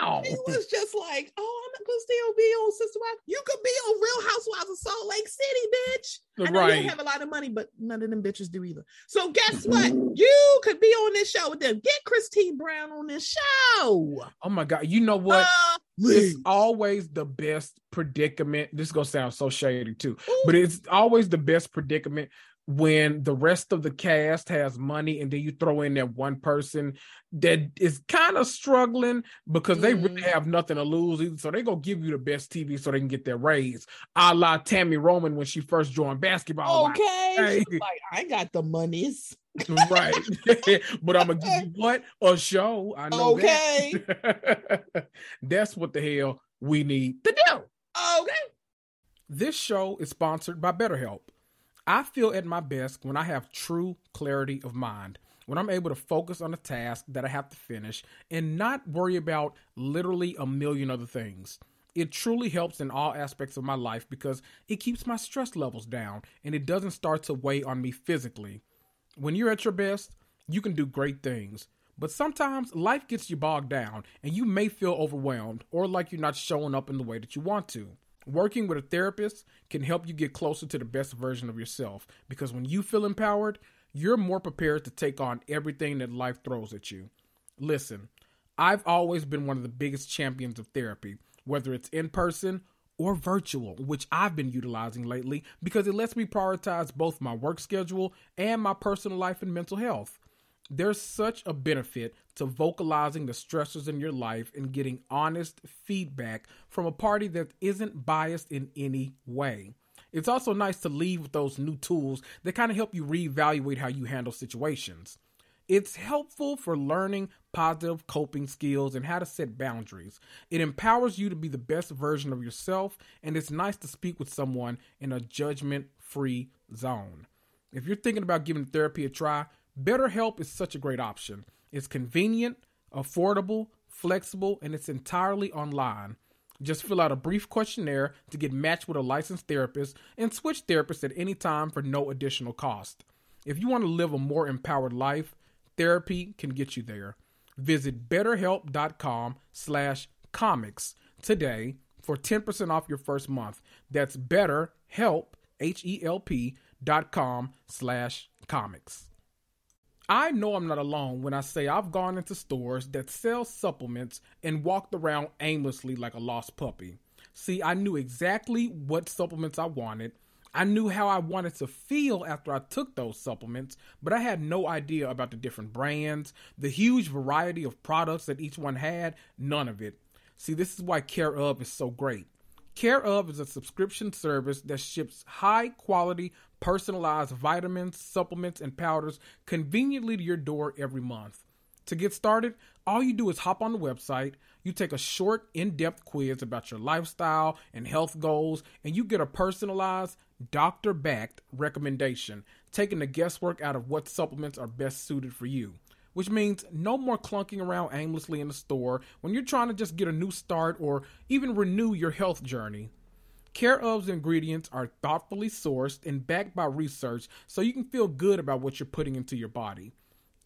A: now.
B: It was just like, oh, I'm not gonna still be on Sister Wife. You could be on Real Housewives of Salt Lake City, bitch. I know right. you don't have a lot of money, but none of them bitches do either. So guess what? You could be on this show with them. Get Christine Brown on this show.
A: Oh my god! You know what? Uh, it's always the best predicament. This is gonna sound so shady too, Ooh. but it's always the best predicament when the rest of the cast has money and then you throw in that one person that is kind of struggling because mm. they really mm. have nothing to lose either. So they're gonna give you the best TV so they can get their raise. A la Tami Roman when she first joined basketball.
B: Okay. Like, I got the monies.
A: right. but I'm gonna give you what? A show. I know okay. that. That's what the hell we need to do.
B: Okay.
A: This show is sponsored by BetterHelp. I feel at my best when I have true clarity of mind, when I'm able to focus on a task that I have to finish and not worry about literally a million other things. It truly helps in all aspects of my life because it keeps my stress levels down and it doesn't start to weigh on me physically. When you're at your best, you can do great things. But sometimes life gets you bogged down and you may feel overwhelmed or like you're not showing up in the way that you want to. Working with a therapist can help you get closer to the best version of yourself because when you feel empowered, you're more prepared to take on everything that life throws at you. Listen, I've always been one of the biggest champions of therapy, whether it's in person or virtual, which I've been utilizing lately because it lets me prioritize both my work schedule and my personal life and mental health. There's such a benefit to vocalizing the stressors in your life and getting honest feedback from a party that isn't biased in any way. It's also nice to leave with those new tools that kind of help you reevaluate how you handle situations. It's helpful for learning positive coping skills and how to set boundaries. It empowers you to be the best version of yourself, and it's nice to speak with someone in a judgment free zone. If you're thinking about giving therapy a try, BetterHelp is such a great option. It's convenient, affordable, flexible, and it's entirely online. Just fill out a brief questionnaire to get matched with a licensed therapist and switch therapists at any time for no additional cost. If you want to live a more empowered life, therapy can get you there. Visit betterhelp.com slash comics today for 10% off your first month. That's betterhelp, H-E-L-P dot com slash comics. I know I'm not alone when I say I've gone into stores that sell supplements and walked around aimlessly like a lost puppy. See, I knew exactly what supplements I wanted. I knew how I wanted to feel after I took those supplements, but I had no idea about the different brands, the huge variety of products that each one had, none of it. See, this is why Care of is so great. Care of is a subscription service that ships high quality personalized vitamins, supplements, and powders conveniently to your door every month. To get started, all you do is hop on the website, you take a short, in depth quiz about your lifestyle and health goals, and you get a personalized, doctor backed recommendation, taking the guesswork out of what supplements are best suited for you. Which means no more clunking around aimlessly in the store when you're trying to just get a new start or even renew your health journey. Care of's ingredients are thoughtfully sourced and backed by research so you can feel good about what you're putting into your body.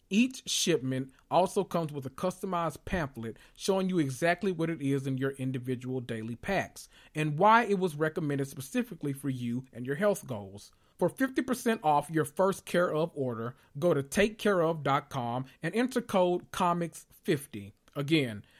A: Each shipment also comes with a customized pamphlet showing you exactly what it is in your individual daily packs and why it was recommended specifically for you and your health goals. For 50% off your first Care of order, go to takecareof.com and enter code COMICS50. Again,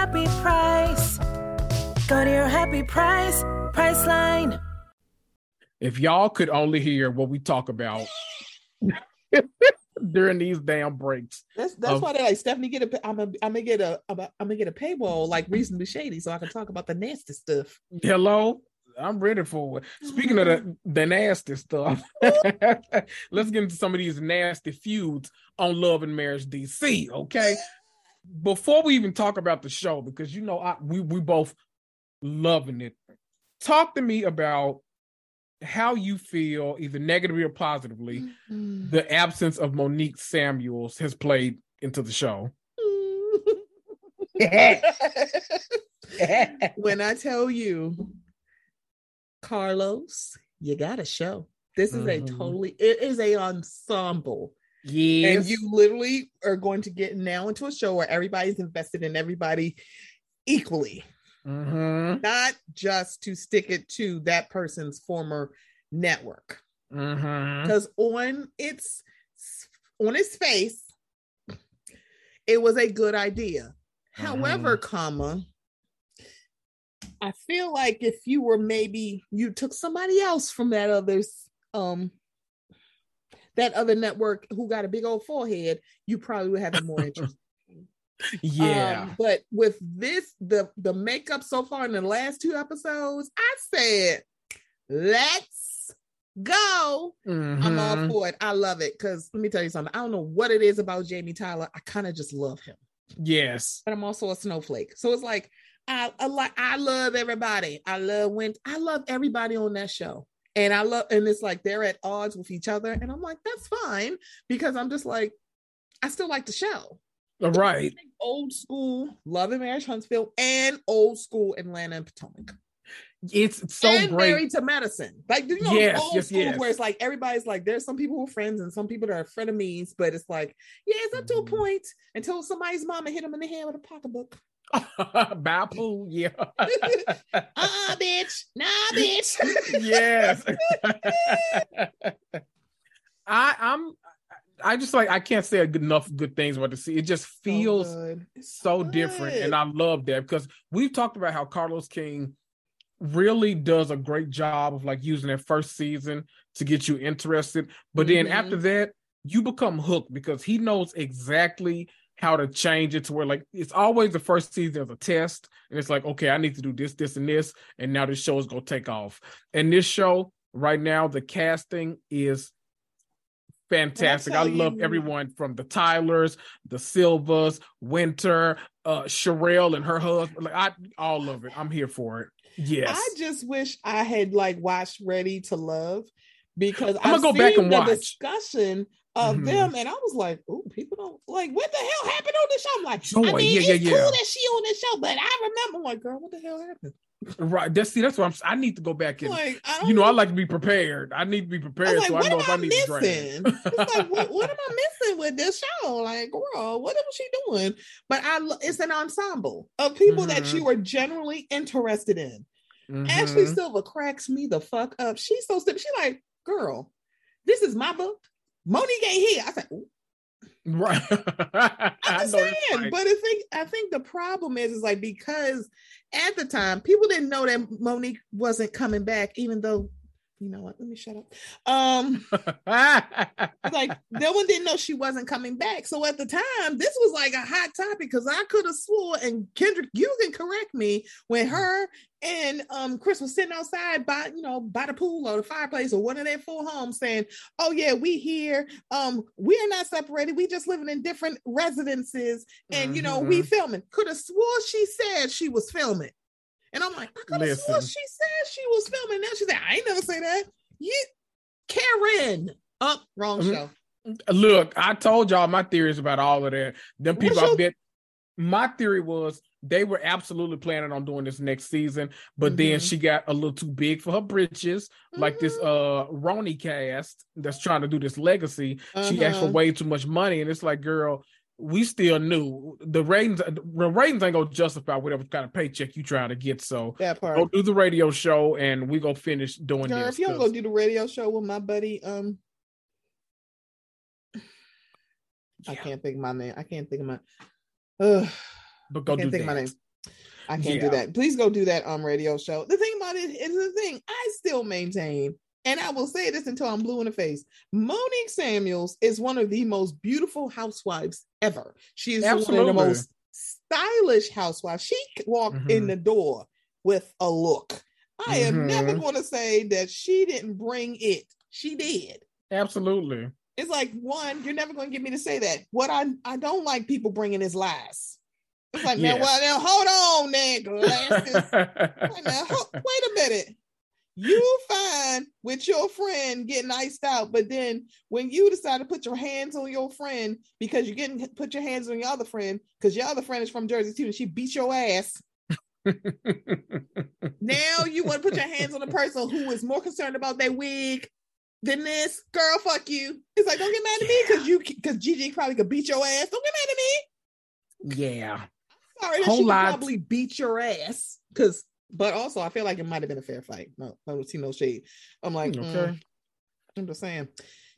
C: happy price. Go to your happy price, Priceline.
A: If y'all could only hear what we talk about during these damn breaks.
B: That's that's of, why they like Stephanie get a I'm a I'm gonna get a I'm gonna get a paywall like reasonably shady so I can talk about the nasty stuff.
A: Hello. I'm ready for it. Speaking of the, the nasty stuff, let's get into some of these nasty feuds on Love and Marriage DC. Okay, before we even talk about the show, because you know I, we we both loving it. Talk to me about how you feel, either negatively or positively, mm-hmm. the absence of Monique Samuels has played into the show.
B: when I tell you, Carlos, you got a show. This is mm-hmm. a totally, it is a ensemble. Yes. And you literally are going to get now into a show where everybody's invested in everybody equally. Mm-hmm. Not just to stick it to that person's former network. Because mm-hmm. on its on its face, it was a good idea. However, mm-hmm. comma, I feel like if you were maybe you took somebody else from that other's um that other network who got a big old forehead, you probably would have a more interest.
A: yeah. Um,
B: but with this, the the makeup so far in the last two episodes, I said, let's go. Mm-hmm. I'm all mm-hmm. for it. I love it. Cause let me tell you something. I don't know what it is about Jamie Tyler. I kind of just love him.
A: Yes.
B: But I'm also a snowflake. So it's like I, I like I love everybody. I love when I love everybody on that show. And I love and it's like they're at odds with each other. And I'm like, that's fine because I'm just like, I still like the show.
A: Right.
B: Old school Love and Marriage Huntsville and old school Atlanta and Potomac.
A: It's so and great.
B: Married to Medicine, like you know, yes, old yes, school yes. where it's like everybody's like, there's some people who are friends and some people that are frenemies, but it's like, yeah, it's up to a mm-hmm. point until somebody's mama hit them in the head with a pocketbook.
A: Bapu, yeah.
B: uh, bitch, nah, bitch.
A: yes. I, I'm. I just like I can't say enough good things about DC. It just feels so, so different, and I love that because we've talked about how Carlos King really does a great job of like using that first season to get you interested, but mm-hmm. then after that you become hooked because he knows exactly how to change it to where like it's always the first season as a test and it's like okay i need to do this this and this and now this show is going to take off. And this show right now the casting is fantastic. I love you. everyone from the tylers the silvas winter uh Sherelle and her husband like i all of it. I'm here for it. Yes.
B: I just wish i had like watched ready to love because
A: i'm gonna I've go back and watch.
B: discussion of mm-hmm. them, and I was like, "Oh, people don't like what the hell happened on this show." I'm like. I mean, yeah, it's yeah, cool yeah. that she on this show, but I remember, like, girl, what the hell happened?
A: Right. That's see, that's what I'm. I need to go back in. Like, you know, I like to be prepared. I need to be prepared, like, so I know if I, I need missing? to
B: it's like, what, what, am I missing with this show? Like, girl, what was she doing? But I, it's an ensemble of people mm-hmm. that you are generally interested in. Mm-hmm. Ashley Silva cracks me the fuck up. She's so stupid. She like, girl, this is my book. Monique ain't here. I said, Ooh.
A: right.
B: I'm just saying, right. but I think I think the problem is is like because at the time people didn't know that Monique wasn't coming back, even though you know what? Let me shut up. Um, like no one didn't know she wasn't coming back. So at the time, this was like a hot topic because I could have swore, and Kendrick, you can correct me when mm. her and um Chris was sitting outside by you know by the pool or the fireplace or one of their full homes saying, "Oh yeah, we here. Um, we are not separated. We just living in different residences, and mm-hmm. you know we mm-hmm. filming." Could have swore she said she was filming. And I'm like, I could have sworn she said she was filming. Now she's like, I ain't never say that. You, Karen. Up, oh, wrong mm-hmm. show.
A: Look, I told y'all my theories about all of that. Them people, I bet. My theory was they were absolutely planning on doing this next season, but mm-hmm. then she got a little too big for her britches, mm-hmm. like this mm-hmm. uh RHONY cast that's trying to do this legacy. Uh-huh. She asked for uh-huh. way too much money, and it's like, girl, we still knew the ratings. The ratings ain't gonna justify whatever kind of paycheck you trying to get. So
B: that part.
A: Go do the radio show, and we gonna finish doing Girl, this.
B: If you don't go do the radio show with my buddy, um, yeah. I can't think my name. I can't think of my. Uh,
A: but go I can't
B: think that. my name. I can't yeah. do that. Please go do that um radio show. The thing about it is the thing. I still maintain and I will say this until I'm blue in the face. Monique Samuels is one of the most beautiful housewives ever. She is Absolutely. one of the most stylish housewives. She walked mm-hmm. in the door with a look. I am mm-hmm. never going to say that she didn't bring it. She did.
A: Absolutely.
B: It's like one, you're never going to get me to say that. What I I don't like people bringing is lies. It's like, yes. now, well, now hold on, nigga. like, now, ho- wait a minute. You fine with your friend getting iced out, but then when you decide to put your hands on your friend because you're getting put your hands on your other friend because your other friend is from Jersey too, and she beat your ass. now you want to put your hands on a person who is more concerned about their wig than this girl. Fuck you. It's like don't get mad at me because you because Gigi probably could beat your ass. Don't get mad
A: at me. Yeah.
B: sorry that Whole she lot. probably beat your ass because. But also, I feel like it might have been a fair fight. No, I don't see no shade. I'm like, okay. Mm, I'm just saying.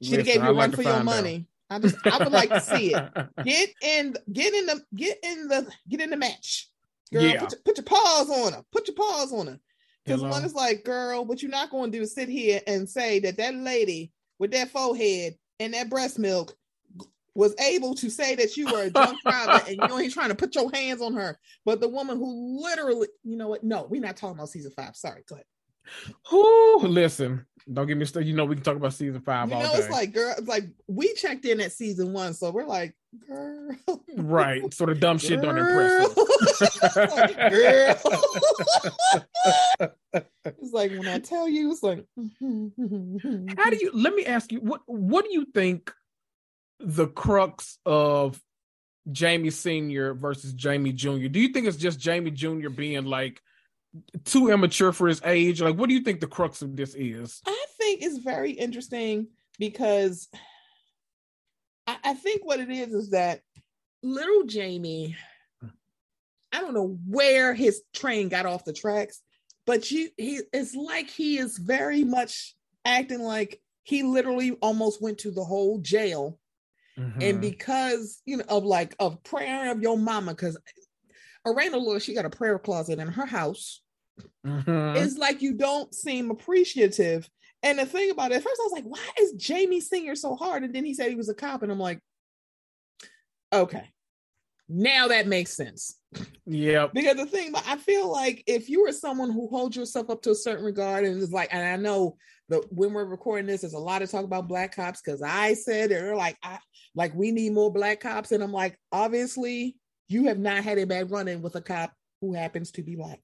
B: She'd gave you one for your money. Out. I just, I would like to see it. Get in, get in the, get in the, get in the match. Girl, yeah. put, your, put your paws on her. Put your paws on her. Because one is like, girl, what you're not going to do is sit here and say that that lady with that forehead and that breast milk was able to say that you were a drunk driver and you ain't trying to put your hands on her. But the woman who literally, you know what? No, we're not talking about season five. Sorry, go ahead.
A: Who listen, don't get me started. You know, we can talk about season five you all know,
B: day. It's like, girl, it's like we checked in at season one, so we're like, girl.
A: Right. So the dumb shit don't impress us. like,
B: girl. it's like when I tell you, it's like
A: how do you let me ask you, what what do you think the crux of Jamie Senior versus Jamie Junior? Do you think it's just Jamie Junior being like too immature for his age? Like, what do you think the crux of this is?
B: I think it's very interesting because I, I think what it is is that little Jamie, I don't know where his train got off the tracks, but you he it's like he is very much acting like he literally almost went to the whole jail. Mm-hmm. And because you know of like of prayer of your mama, because Erana Lord, she got a prayer closet in her house. Mm-hmm. It's like you don't seem appreciative. And the thing about it, at first I was like, why is Jamie Senior so hard? And then he said he was a cop, and I'm like, okay, now that makes sense.
A: Yeah.
B: because the thing, but I feel like if you are someone who holds yourself up to a certain regard, and is like, and I know that when we're recording this, there's a lot of talk about black cops because I said they're like, I like we need more black cops, and I'm like, obviously, you have not had a bad run in with a cop who happens to be black.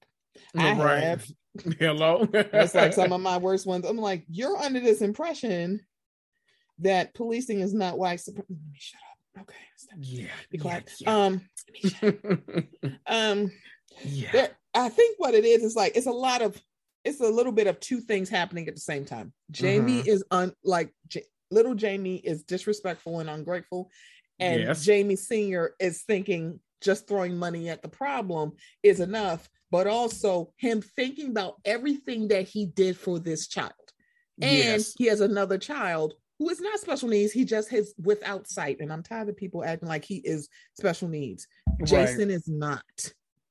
B: I right. have.
A: Hello.
B: That's like some of my worst ones. I'm like, you're under this impression that policing is not white supremacy. Let me shut up. Okay.
A: Yeah.
B: Be quiet. Yeah, yeah. Um, um, yeah. There, I think what it is is like it's a lot of it's a little bit of two things happening at the same time. Jamie mm-hmm. is un like J- little Jamie is disrespectful and ungrateful, and yes. Jamie Senior is thinking just throwing money at the problem is enough, but also him thinking about everything that he did for this child. And yes. he has another child who is not special needs. He just has without sight. And I'm tired of people acting like he is special needs. Jason is not.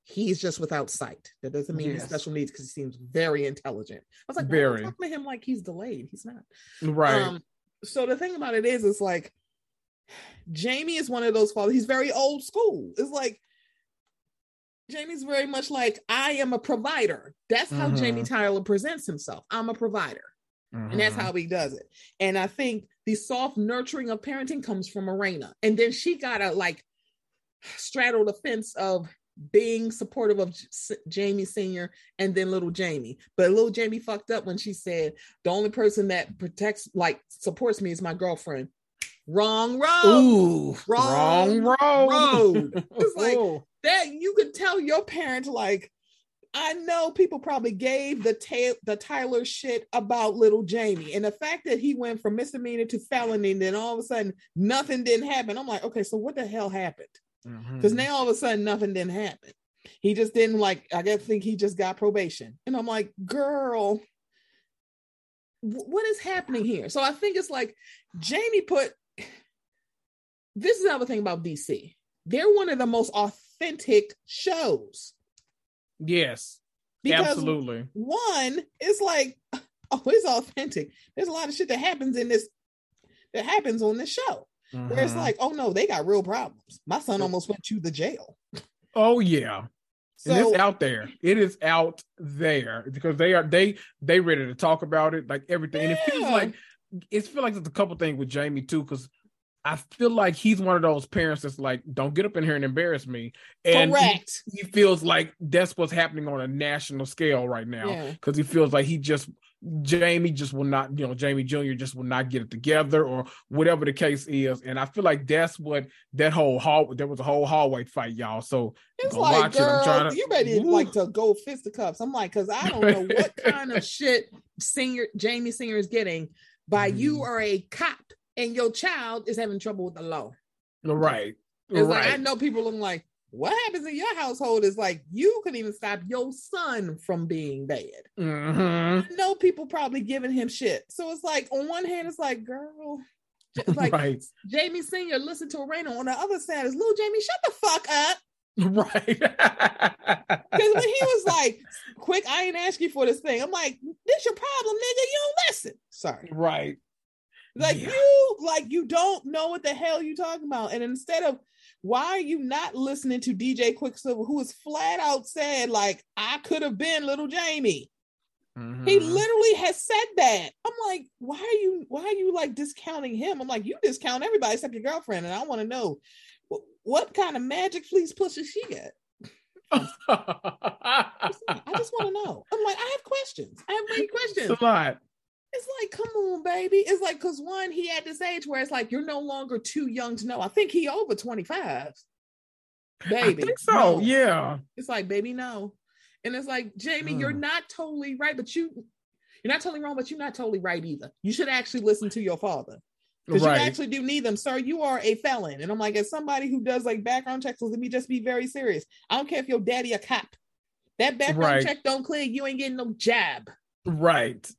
B: He's just without sight. That doesn't mean yes. he's special needs because he seems very intelligent. I was like, very. talking to him like he's delayed. He's not.
A: Right. Um,
B: so the thing about it is, it's like Jamie is one of those fathers. He's very old school. It's like Jamie's very much like, I am a provider. That's how mm-hmm. Jamie Tyler presents himself. I'm a provider. Mm-hmm. And that's mm-hmm. how he does it. And I think the soft nurturing of parenting comes from Erana. And then she got a like straddle the fence of being supportive of Jamie Sr. and then little Jamie. But little Jamie fucked up when she said, the only person that protects, like, supports me is my girlfriend. Wrong road.
A: Ooh, wrong, wrong road.
B: road. It's like that you could tell your parents like I know people probably gave the ta- the Tyler shit about little Jamie and the fact that he went from misdemeanor to felony and then all of a sudden nothing didn't happen. I'm like, okay, so what the hell happened? Because mm-hmm. now all of a sudden nothing didn't happen. He just didn't like, I guess think he just got probation. And I'm like, girl, what is happening here? So I think it's like Jamie put this is another thing about DC. They're one of the most authentic shows.
A: Yes. Because absolutely.
B: One, it's like, oh, it's authentic. There's a lot of shit that happens in this that happens on this show. Mm-hmm. Where it's mm-hmm. like, oh no, they got real problems. My son almost went to the jail.
A: Oh yeah. So, and it's out there. It is out there because they are they they ready to talk about it, like everything. Yeah. And it feels like it feels like there's a couple things with Jamie too, because I feel like he's one of those parents that's like, don't get up in here and embarrass me. And. He, he feels like that's what's happening on a national scale right now because yeah. he feels like he just Jamie just will not, you know, Jamie Jr. just will not get it together or whatever the case is. And I feel like that's what that whole hall there was a whole hallway fight, y'all. So
B: it's like, girl, to, you ready woo. like to go fisticuffs. I'm like, because I don't know what kind of shit singer Jamie Senior is getting by mm. you are a cop and your child is having trouble with the law.
A: Right.
B: It's right. like I know people looking like, what happens in your household is like you can even stop your son from being bad. Mm-hmm. I know people probably giving him shit. So it's like on one hand, it's like, girl, like right. Jamie Senior listen to Raina. On the other side is little Jamie, shut the fuck up.
A: Right.
B: Because when he was like, quick, I ain't ask you for this thing. I'm like, this your problem, nigga. You don't listen. Sorry.
A: Right.
B: Like yeah. you, like you don't know what the hell you talking about. And instead of why are you not listening to DJ Quicksilva, who is flat out said, like, I could have been little Jamie? Mm-hmm. He literally has said that. I'm like, why are you why are you like discounting him? I'm like, you discount everybody except your girlfriend, and I want to know what, kind of magic fleece pussy she get. I just want to know. I'm like, I have questions. I have many questions.
A: It's a lot.
B: It's like, come on, baby. It's like, because one, he at this age where it's like, you're no longer too young to know. I think he over 25.
A: Baby. I think so, no. yeah.
B: It's like, baby, no. And it's like, Jamie, mm. you're not totally right, but you, you're not totally wrong, but you're not totally right either. You should actually listen to your father. Because right. you actually do need them, sir. You are a felon. And I'm like, as somebody who does like background checks, let me just be very serious. I don't care if your daddy a cop. That background right. check don't clear, you ain't getting no jab.
A: Right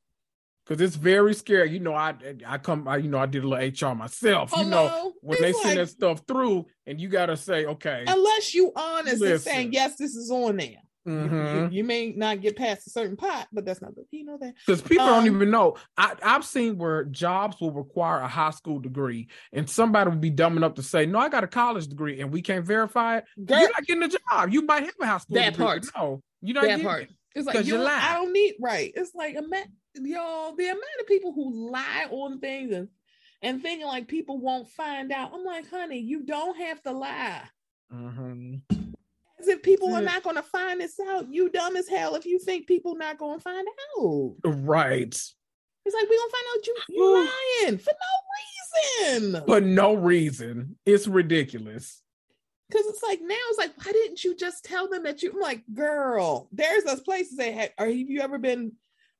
A: because it's very scary. You know, I I come, I you know, I did a little HR myself. Hello? You know, when it's they like, send that stuff through, and you got to say, okay,
B: unless you honest and saying yes, this is on there. Mm-hmm. You, you, may not get past a certain pot, but that's not the you know that
A: because people um, don't even know. I, I've seen where jobs will require a high school degree, and somebody would be dumb enough to say, "No, I got a college degree," and we can't verify it. Girl, You're not getting a job. You might have a high school that degree, part. No, you're not
B: that part. It. It's like you, I don't need right. It's like y'all the amount of people who lie on things and and thinking like people won't find out. I'm like, honey, you don't have to lie. Mm-hmm. As if people are not going to find this out. You dumb as hell if you think people not going to find out.
A: Right.
B: It's like we gonna find out you you lying for no reason.
A: For no reason. It's ridiculous.
B: Cause it's like now it's like, why didn't you just tell them that you? I'm like, girl, there's those places that had. Or have you ever been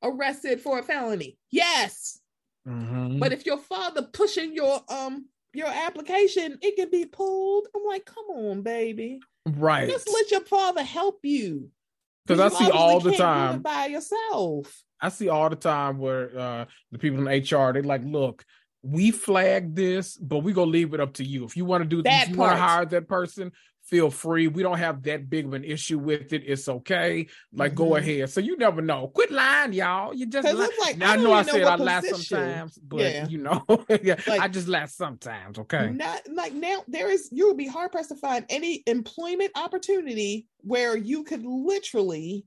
B: arrested for a felony. Yes. Mm-hmm. But if your father pushing your um your application, it can be pulled. I'm like, come on, baby.
A: Right.
B: Just let your father help you.
A: Because I see all the time
B: by yourself.
A: I see all the time where uh the people in HR they like, look, we flagged this, but we're gonna leave it up to you. If you want to do that, if you want to hire that person, feel free. We don't have that big of an issue with it. It's okay. Like, mm-hmm. go ahead. So you never know. Quit lying, y'all. You just lie. Like, now, I, I know I said I lie sometimes, but yeah. you know, yeah, like, I just lie sometimes. Okay.
B: Not like now there is you would be hard pressed to find any employment opportunity where you could literally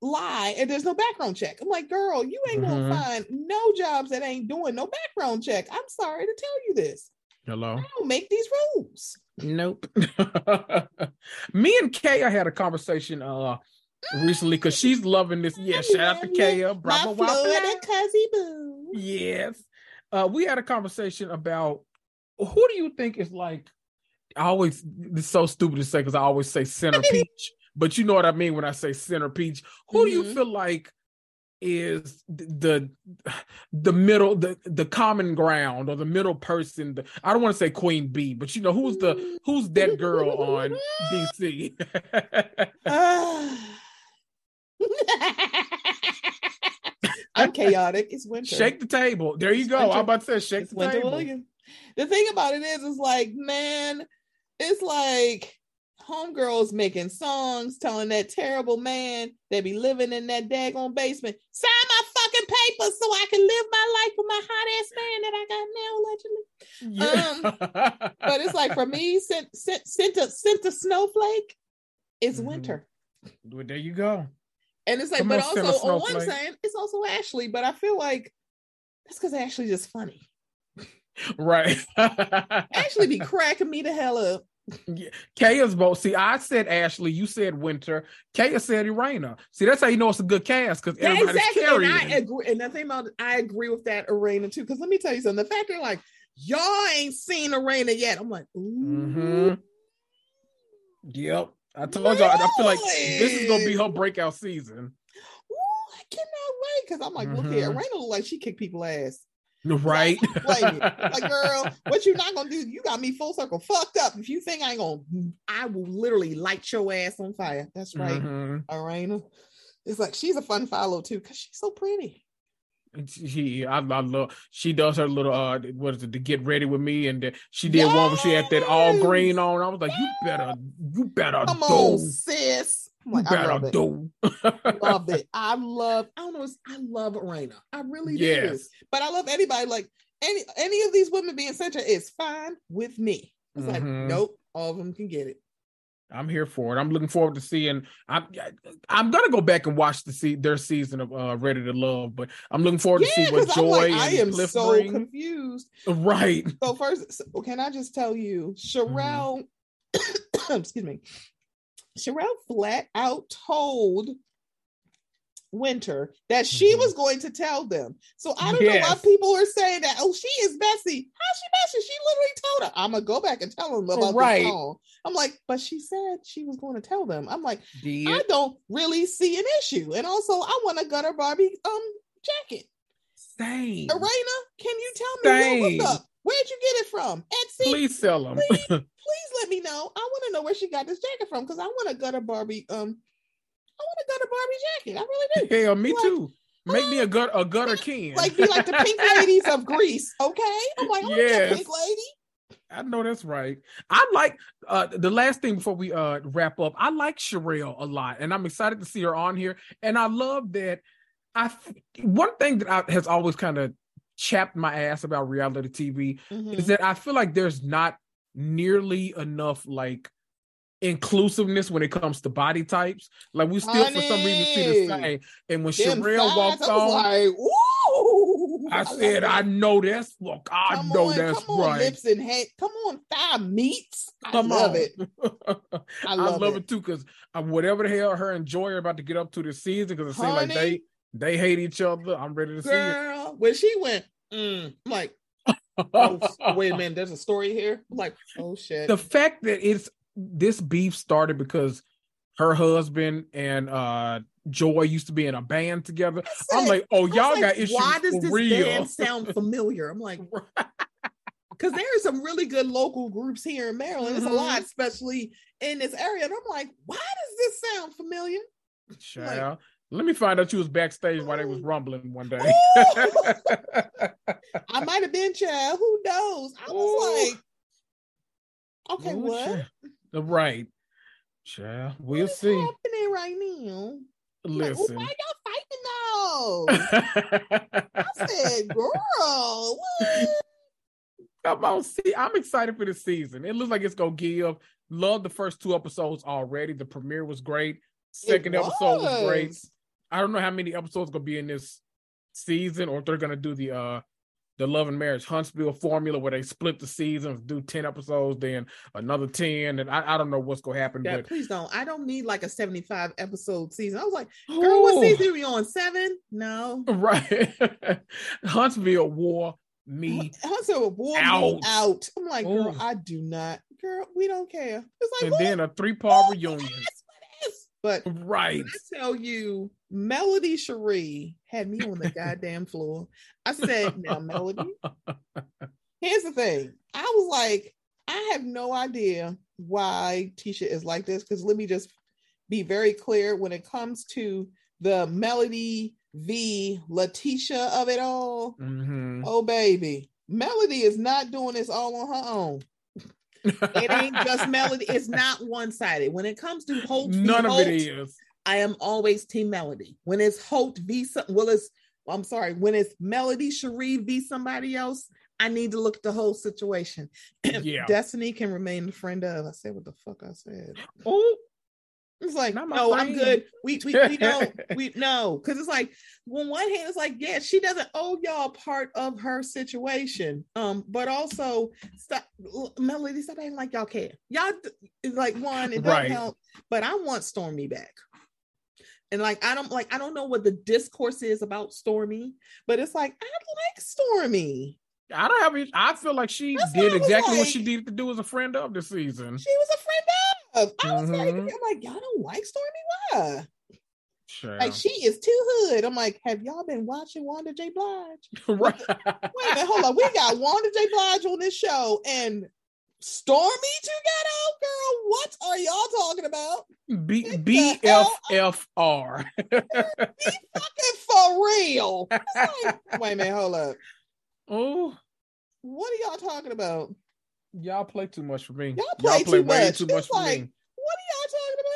B: lie and there's no background check. I'm like, girl, you ain't mm-hmm. gonna find no jobs that ain't doing no background check. I'm sorry to tell you this.
A: Hello. I
B: don't make these rules.
A: Nope. Me and Kaya had a conversation uh recently because she's loving this. Yeah, shout out to Kaya.
B: Bravo, My Florida cuzzy boo.
A: Yes. Uh, we had a conversation about who do you think is like I always it's so stupid to say because I always say center peach, but you know what I mean when I say center peach. Who mm-hmm. do you mm-hmm. feel like is the the middle the the common ground or the middle person the, i don't want to say queen bee but you know who's the who's that girl on dc
B: i'm chaotic it's winter
A: shake the table there you go winter. i'm about to say shake it's the winter table
B: the thing about it is it's like man it's like homegirls making songs telling that terrible man they be living in that daggone basement, sign my fucking papers so I can live my life with my hot ass man that I got now allegedly. Yeah. Um, but it's like for me, sent sent sent a sent a snowflake it's mm-hmm. winter.
A: Well, there you go.
B: And it's like, Come but also on one side, it's also Ashley. But I feel like that's because Ashley just funny.
A: Right.
B: Ashley be cracking me the hell up.
A: Yeah. Kaya's both. See, I said Ashley, you said Winter. Kaya said Erana. See, that's how you know it's a good cast because yeah, everybody's exactly. carrying.
B: And I agree. And the thing about I agree with that Erana too. Because let me tell you something. The fact they're like, y'all ain't seen Erana yet. I'm like, mm-hmm.
A: Yep. I told really? y'all. I feel like this is gonna be her breakout season.
B: Ooh, I cannot wait because I'm like, mm-hmm. look here, Erana look like she kicked people ass.
A: Right.
B: like, girl, what you not gonna do? You got me full circle fucked up. If you think I ain't gonna, I will literally light your ass on fire. That's right, mm-hmm. Erana. It's like she's a fun follow too because she's so pretty.
A: She, I, I love. She does her little, uh, what is it? To get ready with me, and the, she did yes! one where she had that all green on. I was like, you better, you better,
B: come do. on, sis.
A: I'm like, I love
B: it. love it. I love. I don't know. I love Erana. I really yes. do. But I love anybody. Like any any of these women being center is fine with me. It's mm-hmm. like nope, all of them can get it.
A: I'm here for it. I'm looking forward to seeing. I'm I'm gonna go back and watch the see their season of uh, Ready to Love, but I'm looking forward yeah, to see what Joy like, I am Cliff so bring.
B: confused.
A: Right.
B: So first, so can I just tell you, Sherelle? Mm-hmm. excuse me. Sherelle flat out told Winter that she mm-hmm. was going to tell them. So I don't yes. know why people are saying that. Oh, she is Bessie. How's she Bessie? She literally told her, "I'm gonna go back and tell them about right. the song." I'm like, but she said she was going to tell them. I'm like, I don't really see an issue, and also I want a Gutter Barbie um jacket.
A: Same.
B: Erana, can you tell me what, what's up? Where'd you get it from? Etsy.
A: Please sell them.
B: please, please let me know. I want to know where she got this jacket from because I want a Gutter Barbie um I want a gutter Barbie jacket. I really
A: do. Hell, me like, too. Make me a gutter a gutter king.
B: Like be like the pink ladies of Grease. Okay. I'm like, oh yes. pink lady.
A: I know that's right. I like uh the last thing before we uh wrap up. I like Sherelle a lot, and I'm excited to see her on here. And I love that. I one thing that I, has always kind of chapped my ass about reality TV mm-hmm. is that I feel like there's not nearly enough like inclusiveness when it comes to body types. Like we still Honey, for some reason see the same. And when Sherelle walked on, like, I said, I know that's look, I come know on, that's
B: come
A: right. On,
B: lips and head, come on, thigh meats. Come I love on. it.
A: I love, I love it. it. too because uh, whatever the hell her and Joy are about to get up to this season because it seems like they they hate each other. I'm ready to Girl,
B: see it. When she went, mm, I'm like, oh, wait a minute, there's a story here. I'm like, oh shit.
A: The fact that it's this beef started because her husband and uh Joy used to be in a band together. Said, I'm like, oh, y'all like, got issues. Why does this real. band
B: sound familiar? I'm like, because there are some really good local groups here in Maryland. Mm-hmm. It's a lot, mm-hmm. especially in this area. And I'm like, why does this sound familiar?
A: Child. Like, let me find out you was backstage while they was rumbling one day.
B: I might have been child. Who knows? I was Ooh. like, okay, Ooh, what? Child.
A: Right. Child, we'll see. What's see.
B: happening right now?
A: Listen.
B: Like, why y'all fighting though? I said, girl, what?
A: Come on, see, I'm excited for the season. It looks like it's gonna give. Love the first two episodes already. The premiere was great. Second was. episode was great. I don't know how many episodes gonna be in this season, or if they're gonna do the uh the Love and Marriage Huntsville formula where they split the seasons, do 10 episodes, then another 10. And I, I don't know what's going to happen.
B: Yeah, but please don't. I don't need like a 75 episode season. I was like, girl, Ooh. what season are we on? Seven? No.
A: Right. Huntsville wore me
B: Huntsville wore out. me out. I'm like, girl, Ooh. I do not. Girl, we don't care. It's
A: like, and then a three part reunion.
B: But
A: right,
B: I tell you, Melody Shari had me on the goddamn floor. I said, "Now, Melody, here's the thing." I was like, I have no idea why Tisha is like this. Because let me just be very clear: when it comes to the Melody v LaTisha of it all, mm-hmm. oh baby, Melody is not doing this all on her own it ain't just melody. It's not one sided. When it comes to Holt,
A: none
B: Holt,
A: of it is.
B: I am always team melody. When it's Holt v. Well, it's I'm sorry. When it's Melody Shari v. somebody else, I need to look at the whole situation.
A: Yeah.
B: Destiny can remain the friend of. I said what the fuck I said.
A: Oh,
B: It's like, no, friend. I'm good. We we we know we know because it's like on one hand, it's like, yeah, she doesn't owe y'all part of her situation. Um, but also stop Melody, stop acting like y'all care. Y'all like one, it doesn't right. help, but I want Stormi back. And like I don't like I don't know what the discourse is about Stormi, but it's like I like Stormi.
A: I don't have. I feel like she That's did exactly like. what she needed to do as a friend of this season.
B: She was a friend of. I was mm-hmm. like, I'm like, y'all don't like Stormi Why? Sure. Like she is too hood. I'm like, have y'all been watching Wanda J. Blige? right. Wait a minute, hold on. We got Wanda J. Blige on this show and Stormi together, girl. What are y'all talking about?
A: B B F F R.
B: Be fucking for real. Like, wait a minute, hold up.
A: Oh,
B: what are y'all talking about?
A: Y'all play too much for me.
B: Y'all play, y'all play too way much. too much it's for like, me. What are y'all talking about?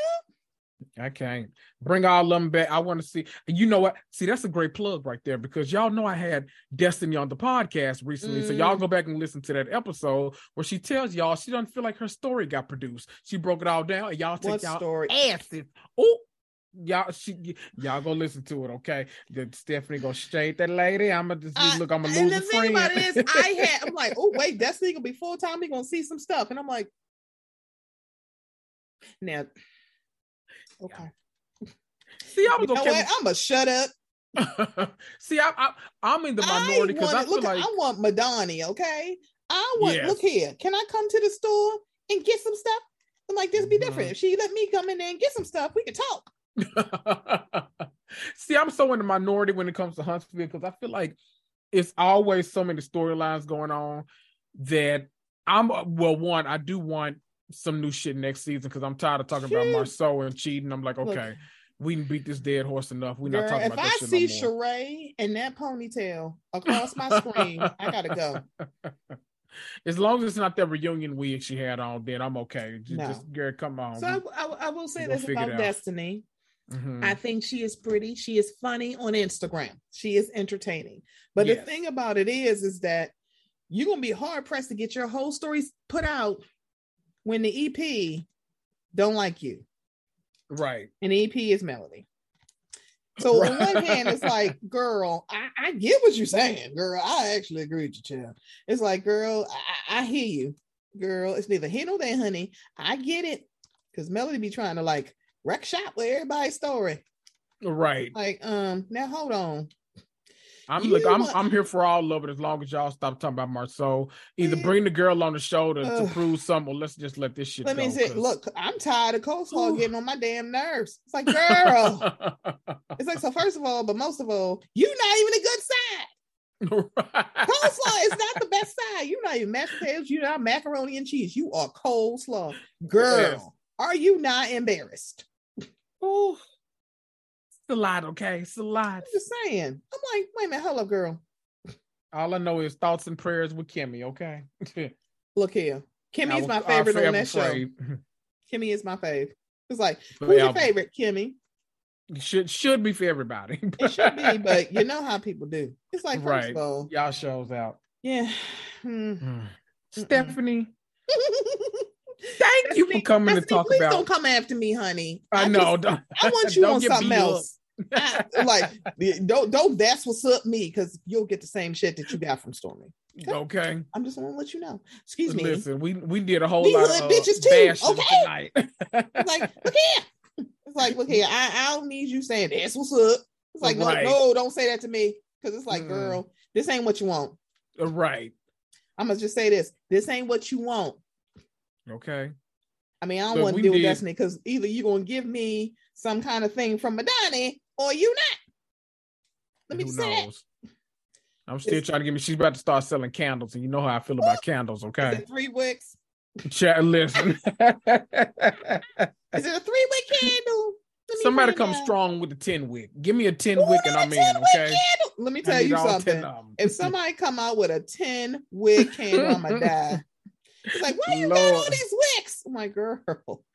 A: I can't bring all of them back. I want to see. You know what? See, that's a great plug right there because y'all know I had Destiny on the podcast recently. Mm. So y'all mm. go back and listen to that episode where she tells y'all she doesn't feel like her story got produced. She broke it all down and y'all take what y'all story? asses. Oh, y'all she, y'all go listen to it, okay? The Stephanie go straight that lady. I'm gonna just uh, look, I'm gonna lose and the thing friend. about
B: it is I had I'm like, oh wait, Destiny gonna be full time, He gonna see some stuff. And I'm like, now okay.
A: See, I was
B: okay. With... I'm gonna shut up.
A: see, I, I I'm in the minority because I, I feel look, like
B: I want Madonna. okay? I want yes. look here. Can I come to the store and get some stuff? I'm like, this be different. Mm-hmm. If she let me come in there and get some stuff, we can talk.
A: See, I'm so in the minority when it comes to Huntsville because I feel like it's always so many storylines going on that I'm uh, well. One, I do want some new shit next season because I'm tired of talking about Marsau and cheating. I'm like, okay, Look, we can beat this dead horse enough. We're not talking about that
B: If I see no Sheree and that ponytail across my screen, I gotta go.
A: As long as it's not that reunion wig she had on, then I'm okay. Just, no. just Gary, come on.
B: So I, I, I will say this about Destiny. Mm-hmm. I think she is pretty. She is funny on Instagram. She is entertaining. But yes. the thing about it is, is that you're gonna be hard pressed to get your whole story put out when the EP don't like you.
A: Right.
B: And the EP is Melody. So right. on one hand, it's like, girl, I, I, get what you're saying, girl. I actually agree with you, child. It's like, girl, I, I hear you, girl. It's neither here nor there, honey. I get it, because Melody be trying to like wreck shop with everybody's story.
A: Right.
B: Like, um, now hold on.
A: I'm you look, I'm want... I'm here for all of it as long as y'all stop talking about Marsau. Either bring the girl on the shoulder uh, to prove something, or let's just let this shit let go. Me say,
B: look, I'm tired of coleslaw getting on my damn nerves. It's like, girl. it's like, so first of all, but most of all, you're not even a good side. Right. Coleslaw is not the best side. You're not even mashed potatoes. You're not macaroni and cheese. You are coleslaw, girl. Yes. Are you not embarrassed?
A: Oh, it's a lot, okay? It's a lot.
B: I'm just saying. I'm like, wait a minute, hello, girl.
A: All I know is thoughts and prayers with Kimmy, okay?
B: Look here. Kimmy is my favorite on that show. Kimmy is my fave. It's like, who's your favorite, Kimmy?
A: Should should be for everybody.
B: it should be, but you know how people do. It's like, first right. of all,
A: y'all shows out.
B: Yeah. Hmm.
A: Stephanie. You coming to talk
B: please
A: about.
B: Don't come after me, honey.
A: I, I know. Just,
B: I want you on something else. I, like don't don't that's what's up me because you'll get the same shit that you got from Stormi.
A: Okay. okay.
B: I'm just gonna let you know. Excuse
A: me.
B: Listen,
A: we we did a whole lot of bitches too. Okay.
B: like look here. It's like look here. I, I don't need you saying that's what's up. It's like right. no no don't say that to me because it's like mm. girl this ain't what you want.
A: Right.
B: I'm gonna just say this. This ain't what you want.
A: Okay.
B: I mean, I don't so want to deal with Destiny because either you're gonna give me some kind of thing from Madani or you not. Let me Who say? That.
A: I'm still it's, trying to get me. She's about to start selling candles, and you know how I feel about candles. Okay,
B: three wicks.
A: Chat, listen.
B: is it a three wick candle?
A: Somebody come out. strong with the 10 wick. Give me a 10 wick and I'm in, okay? Candle.
B: Let me tell you something. If somebody come out with a 10 wick candle, I'm gonna die. It's like, why you Lord. got all these wicks? I'm like, girl.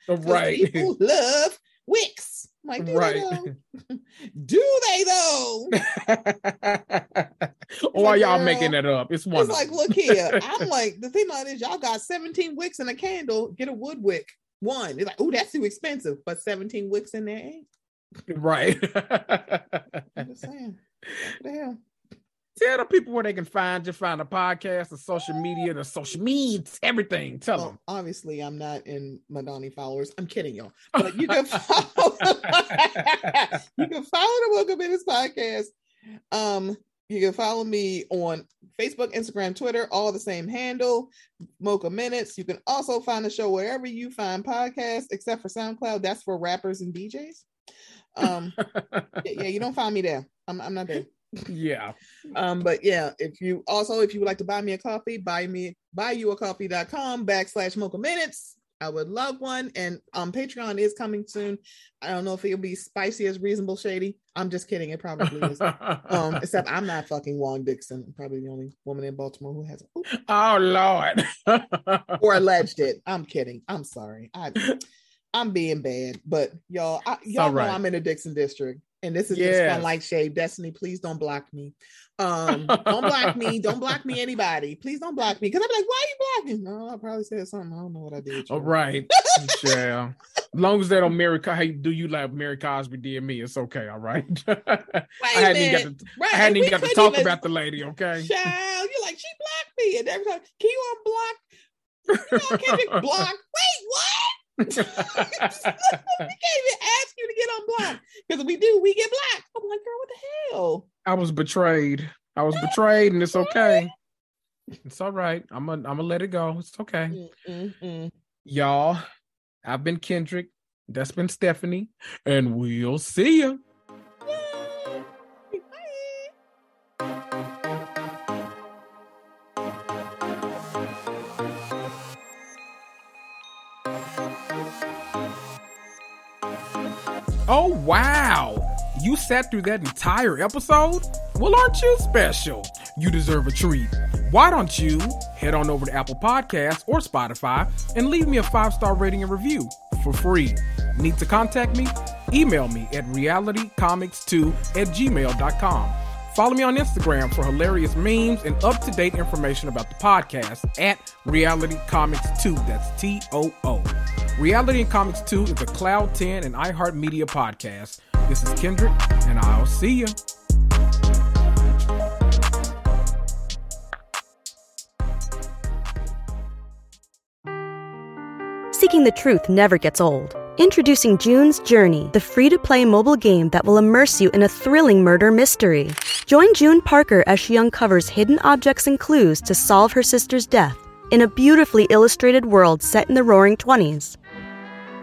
A: Uh, right.
B: People love wicks. I'm like, do right. they though? do they though?
A: or like, y'all making it up? It's one.
B: It's like, look here. I'm like, the thing about is y'all got 17 wicks and a candle. Get a wood wick. one. It's like, oh, that's too expensive, but 17 wicks in there ain't.
A: Right.
B: I'm just saying. What the hell?
A: Tell the people where they can find you, find the podcast, the social media, the social medias, everything. Tell well, them.
B: Obviously, I'm not in Madani followers. I'm kidding, y'all. But you can follow. you can follow the Welcome Minutes podcast. Um, you can follow me on Facebook, Instagram, Twitter, all the same handle, Mocha Minutes. You can also find the show wherever you find podcasts, except for SoundCloud. That's for rappers and DJs. Um, yeah, you don't find me there. I'm, I'm not there
A: yeah.
B: Um, but yeah, if you also if you would like to buy me a coffee, buy me buymeacoffee.com backslash mocha minutes. I would love one. And um Patreon is coming soon. I don't know if it'll be spicy as Reasonably Shady. I'm just kidding. It probably is. um, except I'm not fucking Juan Dixon. I'm probably the only woman in Baltimore who has.
A: Oh Lord.
B: or alleged it. I'm kidding. I'm sorry. I I'm being bad, but y'all, I, y'all right. know I'm in the Dixon district and this is yes. just like shade. Destiny, please don't block me. Um, don't block me. Don't block me, anybody. Please don't block me. Because I'm like, why are you blocking? No, I probably said something. I don't know what I did.
A: All right. yeah. Long as they don't Mary hey, do you like Mary Cosby did me? It's okay, all right. I hadn't even got to, right. I hadn't even got to talk even, about the lady, okay?
B: Child, you're like, she blocked me. And every time, can you unblock? You know, can you block? Wait, what? we can't even ask you to get on block because we do, we get black. I'm like, girl, what the hell?
A: I was betrayed. I was betrayed, and it's okay. It's all right. I'm gonna I'm gonna let it go. It's okay. Mm-mm-mm. Y'all, I've been Kendrick. That's been Stephanie, and we'll see you. Oh, wow. You sat through that entire episode? Well, aren't you special? You deserve a treat. Why don't you head on over to Apple Podcasts or Spotify and leave me a five star rating and review for free? Need to contact me? Email me at realitycomics2 at gmail.com. Follow me on Instagram for hilarious memes and up to date information about the podcast at Reality Comics 2. That's T O O. Reality and Comics 2 is a Cloud 10 and iHeartMedia podcast. This is Kendrick, and I'll see you.
D: Seeking the truth never gets old. Introducing June's Journey, the free to play mobile game that will immerse you in a thrilling murder mystery. Join June Parker as she uncovers hidden objects and clues to solve her sister's death in a beautifully illustrated world set in the roaring 20s.